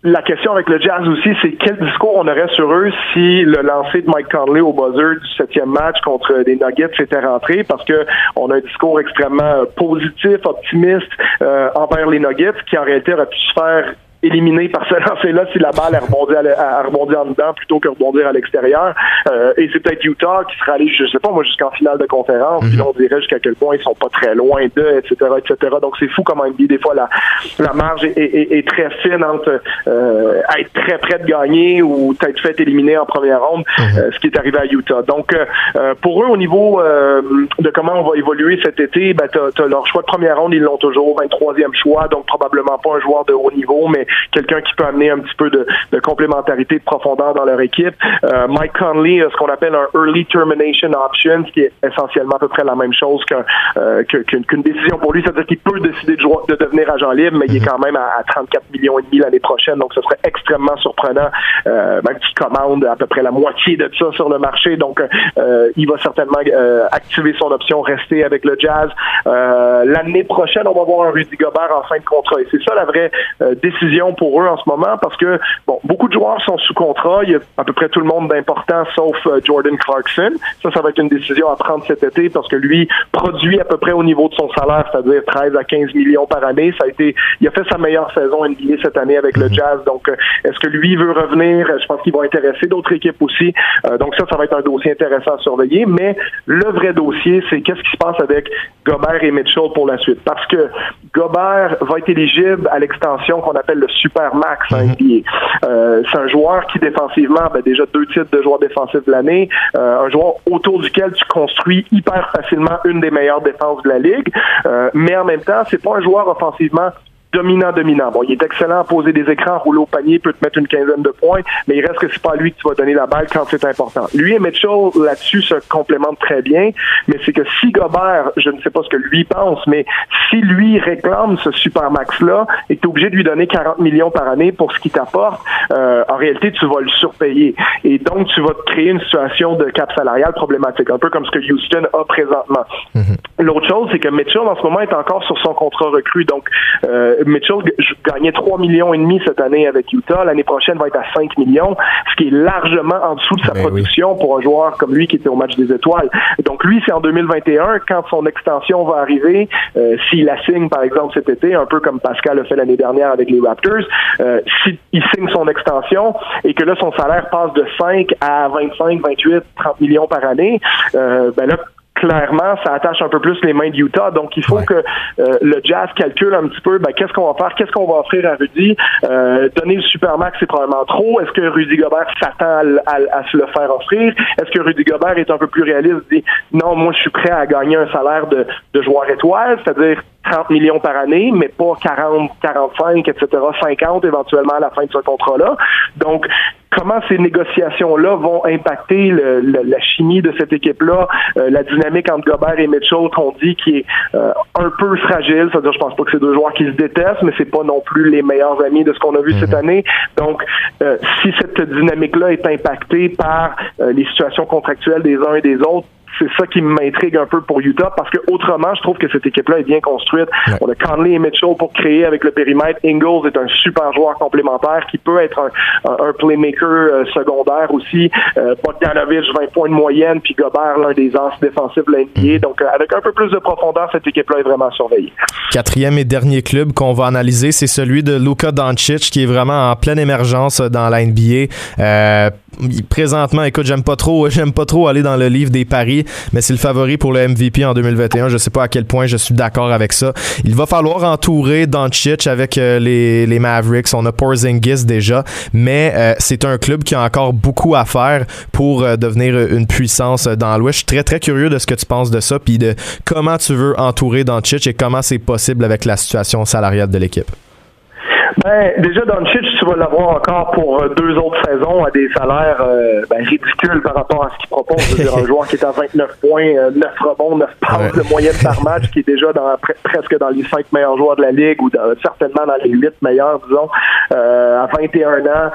la question avec le Jazz aussi, c'est quel discours on aurait sur eux si le lancer de Mike Conley au buzzer du septième match contre les Nuggets était rentré, parce que on a un discours extrêmement positif, optimiste envers les Nuggets, qui en réalité aurait pu se faire éliminé par ce lancer-là si la balle a rebondi, à, rebondi en dedans plutôt que rebondir à l'extérieur. Euh, et c'est peut-être Utah qui sera allé, je sais pas moi, jusqu'en finale de conférence. Puis mhm. on dirait jusqu'à quel point ils sont pas très loin d'eux, etc., etc. Donc c'est fou comment dit des fois la, la marge est, est, est très fine entre euh, être très près de gagner ou être fait éliminer en première ronde, mhm. euh, ce qui est arrivé à Utah. Donc euh, pour eux, au niveau de comment on va évoluer cet été, ben, t'as, as leur choix de première ronde, ils l'ont toujours, 23e choix, donc probablement pas un joueur de haut niveau, mais quelqu'un qui peut amener un petit peu de, de complémentarité, de profondeur dans leur équipe. Euh, Mike Conley a ce qu'on appelle un early termination option, ce qui est essentiellement à peu près la même chose euh, qu'une décision pour lui. C'est-à-dire qu'il peut décider de, de, devenir agent libre, mais il est mhm. quand même à, 34 millions et demi l'année prochaine, donc ce serait extrêmement surprenant, euh, même qu'il commande à peu près la moitié de ça sur le marché. Donc, euh, il va certainement activer son option, rester avec le Jazz. L'année prochaine, on va voir un Rudy Gobert en fin de contrat. Et c'est ça la vraie décision pour eux en ce moment, parce que bon, beaucoup de joueurs sont sous contrat. Il y a à peu près tout le monde d'important, sauf Jordan Clarkson. Ça, ça va être une décision à prendre cet été, parce que lui produit à peu près au niveau de son salaire, c'est-à-dire 13 à 15 millions par année. Ça a été, il a fait sa meilleure saison NBA cette année avec le mhm. Jazz. Donc, est-ce que lui veut revenir? Je pense qu'il va intéresser d'autres équipes aussi. donc ça, ça va être un dossier intéressant à surveiller. Mais le vrai dossier, c'est qu'est-ce qui se passe avec Gobert et Mitchell pour la suite? Parce que Gobert va être éligible à l'extension qu'on appelle le Super Max mhm. euh, c'est un joueur qui défensivement, ben, déjà deux titres de joueur défensif de l'année, euh, un joueur autour duquel tu construis hyper facilement une des meilleures défenses de la ligue. Euh, mais en même temps, c'est pas un joueur offensivement dominant, dominant. Bon, il est excellent à poser des écrans, rouler au panier, peut te mettre une quinzaine de points, mais il reste que c'est pas lui que tu vas donner la balle quand c'est important. Lui et Mitchell, là-dessus, se complémentent très bien, mais c'est que si Gobert, je ne sais pas ce que lui pense, mais si lui réclame ce super max-là et que tu es obligé de lui donner 40 millions par année pour ce qu'il t'apporte, euh, en réalité, tu vas le surpayer. Et donc, tu vas te créer une situation de cap salarial problématique, un peu comme ce que Houston a présentement. Mm-hmm. L'autre chose, c'est que Mitchell, en ce moment, est encore sur son contrat recru. Donc, euh, Mitchell gagnait 3 millions et demi cette année avec Utah. L'année prochaine va être à 5 millions, ce qui est largement en dessous de sa ben production pour un joueur comme lui qui était au match des étoiles. Donc lui, c'est en 2021, quand son extension va arriver, euh, s'il la signe par exemple cet été, un peu comme Pascal a fait l'année dernière avec les Raptors, euh, s'il signe son extension et que là son salaire passe de 5 à 25, 28, 30 millions par année, euh, ben là clairement, ça attache un peu plus les mains d'Utah. Donc, il faut que euh, le Jazz calcule un petit peu, ben, qu'est-ce qu'on va faire, qu'est-ce qu'on va offrir à Rudy. Euh, donner le Supermax, c'est probablement trop. Est-ce que Rudy Gobert s'attend à, se le faire offrir? Est-ce que Rudy Gobert est un peu plus réaliste? Dit, non, moi, je suis prêt à gagner un salaire de, de joueur étoile, c'est-à-dire 30 millions par année, mais pas 40, 45, etc., 50 éventuellement à la fin de ce contrat-là. Donc, comment ces négociations-là vont impacter le, la chimie de cette équipe-là, euh, la dynamique entre Gobert et Mitchell qu'on dit qui est euh, un peu fragile. C'est-à-dire, je pense pas que c'est deux joueurs qui se détestent, mais c'est pas non plus les meilleurs amis de ce qu'on a vu cette mhm. année. Donc, euh, si cette dynamique-là est impactée par les situations contractuelles des uns et des autres, c'est ça qui m'intrigue un peu pour Utah parce que autrement, je trouve que cette équipe-là est bien construite. On a Conley et Mitchell pour créer avec le périmètre. Ingles est un super joueur complémentaire qui peut être un, playmaker euh, secondaire aussi. Euh, Bogdanovich, 20 points de moyenne, puis Gobert, l'un des as défensifs de l'NBA. Mm. Donc, euh, avec un peu plus de profondeur, cette équipe-là est vraiment surveillée. Quatrième et dernier club qu'on va analyser, c'est celui de Luka Doncic qui est vraiment en pleine émergence dans la NBA. Euh, présentement, écoute, j'aime pas trop, j'aime pas trop aller dans le livre des paris, mais c'est le favori pour le MVP en 2021. Je sais pas à quel point je suis d'accord avec ça. Il va falloir entourer Doncic avec euh, les, les, Mavericks. On a Porzingis déjà, mais euh, c'est un club qui a encore beaucoup à faire pour euh, devenir une puissance dans l'Ouest. Je suis très très curieux de ce que tu penses de ça, puis de comment tu veux entourer Doncic et comment c'est possible avec la situation salariale de l'équipe. Ben, déjà, Doncic, tu vas l'avoir encore pour euh, deux autres saisons à des salaires euh, ben, ridicules par rapport à ce qu'il propose. Je veux dire, un joueur qui est à 29 points, 9 euh, rebonds, 9 passes de moyenne par match, qui est déjà dans, presque dans les 5 meilleurs joueurs de la Ligue ou certainement dans les 8 meilleurs, disons, à 21 ans,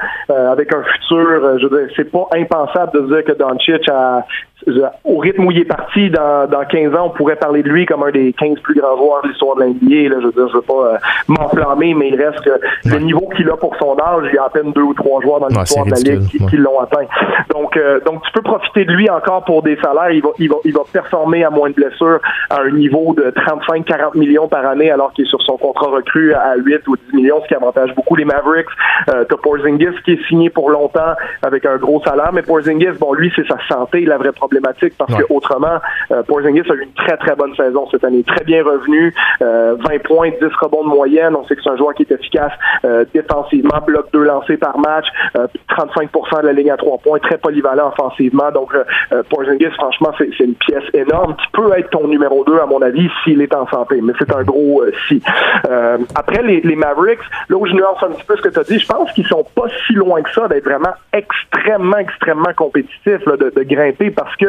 avec un futur, je veux dire, c'est pas impensable de dire que Doncic a au rythme où il est parti, dans, dans 15 ans, on pourrait parler de lui comme un des 15 plus grands joueurs de l'histoire de l'NBA. Je veux dire, je veux pas euh, m'enflammer, mais il reste que le niveau qu'il a pour son âge, il y a à peine deux ou trois joueurs dans l'histoire de la Ligue qui, l'ont atteint. Donc, euh, donc tu peux profiter de lui encore pour des salaires. Il va, il va, il va performer à moins de blessures à un niveau de 35-40 millions par année, alors qu'il est sur son contrat recru à 8 ou 10 millions, ce qui avantage beaucoup les Mavericks. Euh, T'as Porzingis qui est signé pour longtemps avec un gros salaire, mais Porzingis, bon, lui, c'est sa santé, la vraie problème problématique parce que autrement, Porzingis a eu une très très bonne saison cette année, très bien revenu, 20 points, 10 rebonds de moyenne. On sait que c'est un joueur qui est efficace défensivement, bloc 2 lancés par match, 35% de la ligne à 3 points, très polyvalent offensivement. Donc Porzingis, franchement, c'est une pièce énorme qui peut être ton numéro 2 à mon avis s'il est en santé, mais c'est un gros si. après les, les Mavericks, là où je nuance un petit peu ce que tu as dit, je pense qu'ils sont pas si loin que ça d'être vraiment extrêmement, extrêmement compétitifs, de, grimper, parce que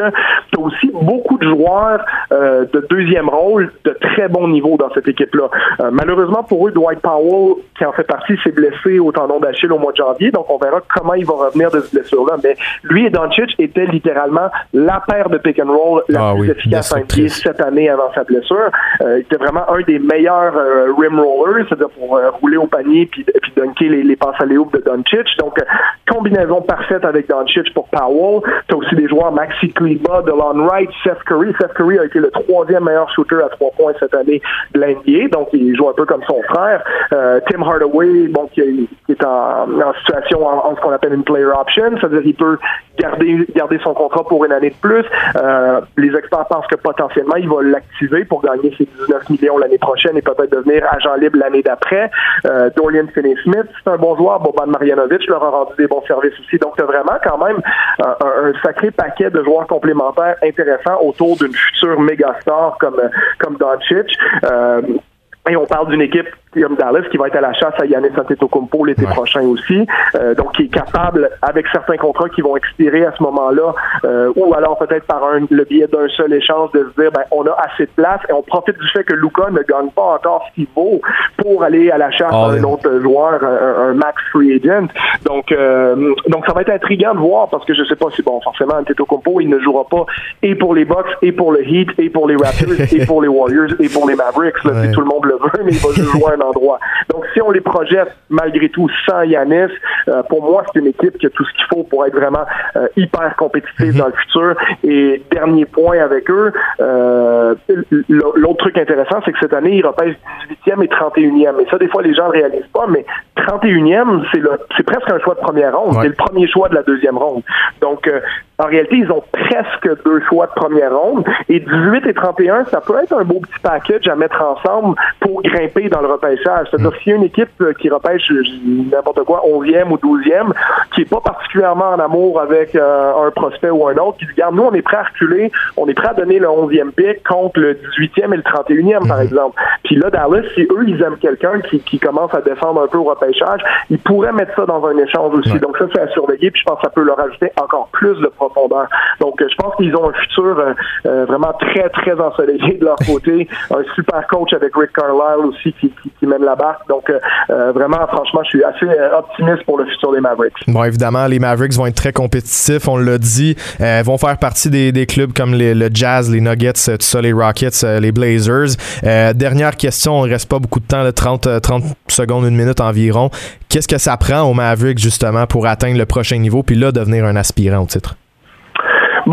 tu as aussi beaucoup de joueurs euh, de deuxième rôle de très bon niveau dans cette équipe-là. Euh, malheureusement pour eux, Dwight Powell, qui en fait partie, s'est blessé au tendon d'Achille au mois de janvier, donc on verra comment il va revenir de cette blessure-là. Mais lui et Doncic étaient littéralement la paire de pick and roll la ah plus efficace en NBA cette année avant sa blessure. Euh, il était vraiment un des meilleurs rim rollers, c'est-à-dire pour rouler au panier puis, puis dunker les, les passes à de Doncic. Donc, combinaison parfaite avec Doncic pour Powell. Tu as aussi des joueurs Maxi Kleba, DeLon Wright, Seth Curry. Seth Curry a été le troisième meilleur shooter à trois points cette année de l'NBA, donc il joue un peu comme son frère. Euh, Tim Hardaway, bon, qui, est en, situation en, ce qu'on appelle une player option, c'est-à-dire qu'il peut garder, garder son contrat pour une année de plus. Euh, les experts pensent que potentiellement, il va l'activer pour gagner ses 19 millions l'année prochaine et peut-être devenir agent libre l'année d'après. Euh, Dorian Finney-Smith, c'est un bon joueur. Boban Marjanovic leur a rendu des bons services aussi. Donc, vraiment quand même un, sacré paquet de joueurs complémentaires intéressants autour d'une future méga star comme, comme Doncic. Euh, et on parle d'une équipe Dallas qui va être à la chasse à Yannis Antetokounmpo l'été prochain aussi, euh, donc qui est capable avec certains contrats qui vont expirer à ce moment-là, euh, ou alors peut-être par un, le biais d'un seul échange de se dire ben on a assez de place et on profite du fait que Luca ne gagne pas encore ce qu'il vaut pour aller à la chasse à un autre joueur, un, max free agent. Donc euh, donc ça va être intriguant de voir parce que je sais pas si bon forcément Antetokounmpo il ne jouera pas et pour les Bucks et pour le Heat et pour les Raptors et pour les Warriors et pour les Mavericks là, si tout le monde le veut mais il va jouer endroit. Donc, si on les projette malgré tout sans Yanis, euh, pour moi, c'est une équipe qui a tout ce qu'il faut pour être vraiment euh, hyper compétitive mhm. dans le futur. Et dernier point avec eux, euh, l'autre truc intéressant, c'est que cette année, ils repèsent 18e et 31e. Et ça, des fois, les gens ne réalisent pas, mais 31e, c'est presque un choix de première ronde. C'est le premier choix de la deuxième ronde. Donc, en réalité, ils ont presque deux choix de première ronde. Et 18 et 31, ça peut être un beau petit package à mettre ensemble pour grimper dans le repêchage. C'est-à-dire, s'il y a une équipe euh, qui repêche n'importe quoi, 11e ou 12e, qui est pas particulièrement en amour avec euh, un prospect ou un autre, qui dit, regarde, nous, on est prêt à reculer, on est prêt à donner le 11e pick contre le 18e et le 31e, par mm-hmm. exemple. Puis là, Dallas, si eux, ils aiment quelqu'un qui, qui commence à défendre un peu au repêchage, ils pourraient mettre ça dans un échange aussi. Donc ça, c'est à surveiller, puis je pense que ça peut leur ajouter encore plus de donc, euh, je pense qu'ils ont un futur euh, euh, vraiment très, très ensoleillé de leur côté. un super coach avec Rick Carlisle aussi qui, mène la barque. Donc, vraiment, franchement, je suis assez optimiste pour le futur des Mavericks. Bon, évidemment, les Mavericks vont être très compétitifs, on l'a dit. Ils vont faire partie des, clubs comme le Jazz, les Nuggets, tout ça, les Rockets, les Blazers. dernière question, on ne reste pas beaucoup de temps, 30, 30 secondes, une minute environ. Qu'est-ce que ça prend aux Mavericks, justement, pour atteindre le prochain niveau, puis là, devenir un aspirant au titre?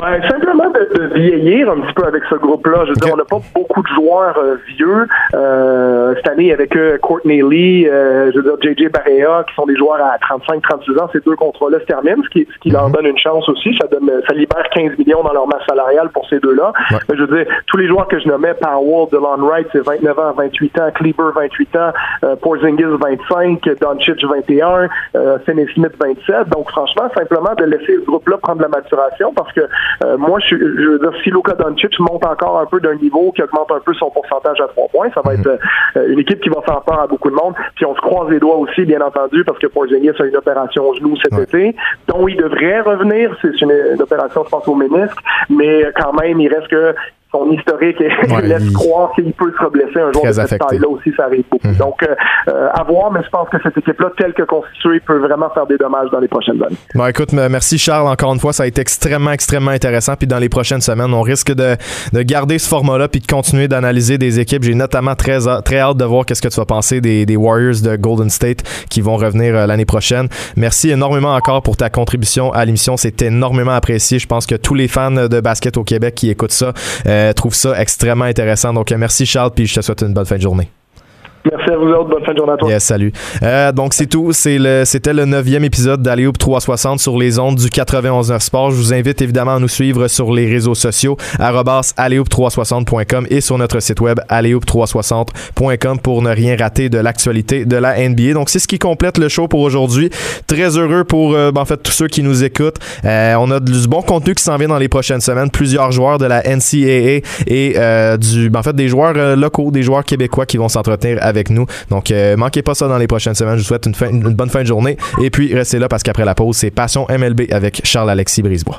Ben, de, vieillir un petit peu avec ce groupe-là. Je veux dire, on n'a pas beaucoup de joueurs euh, vieux. Euh, cette année, avec eux, Courtney Lee, euh, je veux dire, JJ Barea, qui sont des joueurs à 35-36 ans, ces deux contrats-là se terminent, ce qui, ce qui leur mhm. donne une chance aussi. Ça donne, ça libère 15 millions dans leur masse salariale pour ces deux-là. Je veux dire, tous les joueurs que je nommais, Powell, DeLon Wright, c'est 29 ans, 28 ans, Kleber, 28 ans, euh, Porzingis, 25, Doncic, 21, euh, Finney Smith, 27. Donc, franchement, simplement de laisser ce groupe-là prendre la maturation parce que euh, moi, je, je veux dire, si Luka Doncic monte encore un peu d'un niveau qui augmente un peu son pourcentage à trois points, ça va mhm. être euh, une équipe qui va faire peur à beaucoup de monde. Puis on se croise les doigts aussi, bien entendu, parce que Porzingis a une opération au genou cet été, dont il devrait revenir. C'est une, une, opération, je pense, au ménisque, mais quand même, il reste que son historique laisse croire qu'il peut se blesser un jour de cette taille-là aussi, ça arrive beaucoup. Mhm. Donc, euh, euh, à voir, mais je pense que cette équipe-là, telle que constituée, peut vraiment faire des dommages dans les prochaines années. Bon, écoute, merci Charles, encore une fois, ça a été extrêmement, extrêmement intéressant. Puis dans les prochaines semaines, on risque de, de garder ce format-là puis de continuer d'analyser des équipes. J'ai notamment très, très hâte de voir qu'est-ce que tu vas penser des, des, Warriors de Golden State qui vont revenir euh, l'année prochaine. Merci énormément encore pour ta contribution à l'émission. C'est énormément apprécié. Je pense que tous les fans de basket au Québec qui écoutent ça, euh, trouve ça extrêmement intéressant. Donc, merci Charles, puis je te souhaite une bonne fin de journée. Merci à vous autres. Bonne fin de journée à toi. Yes, salut. Euh, donc, c'est tout. Le, c'était le neuvième épisode d'Aléoup 360 sur les ondes du 91.9 Sport. Je vous invite évidemment à nous suivre sur les réseaux sociaux, aléoup360.com et sur notre site web aléoup360.com pour ne rien rater de l'actualité de la NBA. Donc, c'est ce qui complète le show pour aujourd'hui. Très heureux pour, euh, ben, en fait, tous ceux qui nous écoutent. Euh, on a du bon contenu qui s'en vient dans les prochaines semaines. Plusieurs joueurs de la NCAA et euh, du, ben, en fait, des joueurs euh, locaux, des joueurs québécois qui vont s'entretenir avec nous. Donc, euh, manquez pas ça dans les prochaines semaines. Je vous souhaite une, fin- une bonne fin de journée. Et puis, restez là parce qu'après la pause, c'est Passion MLB avec Charles-Alexis Brisebois.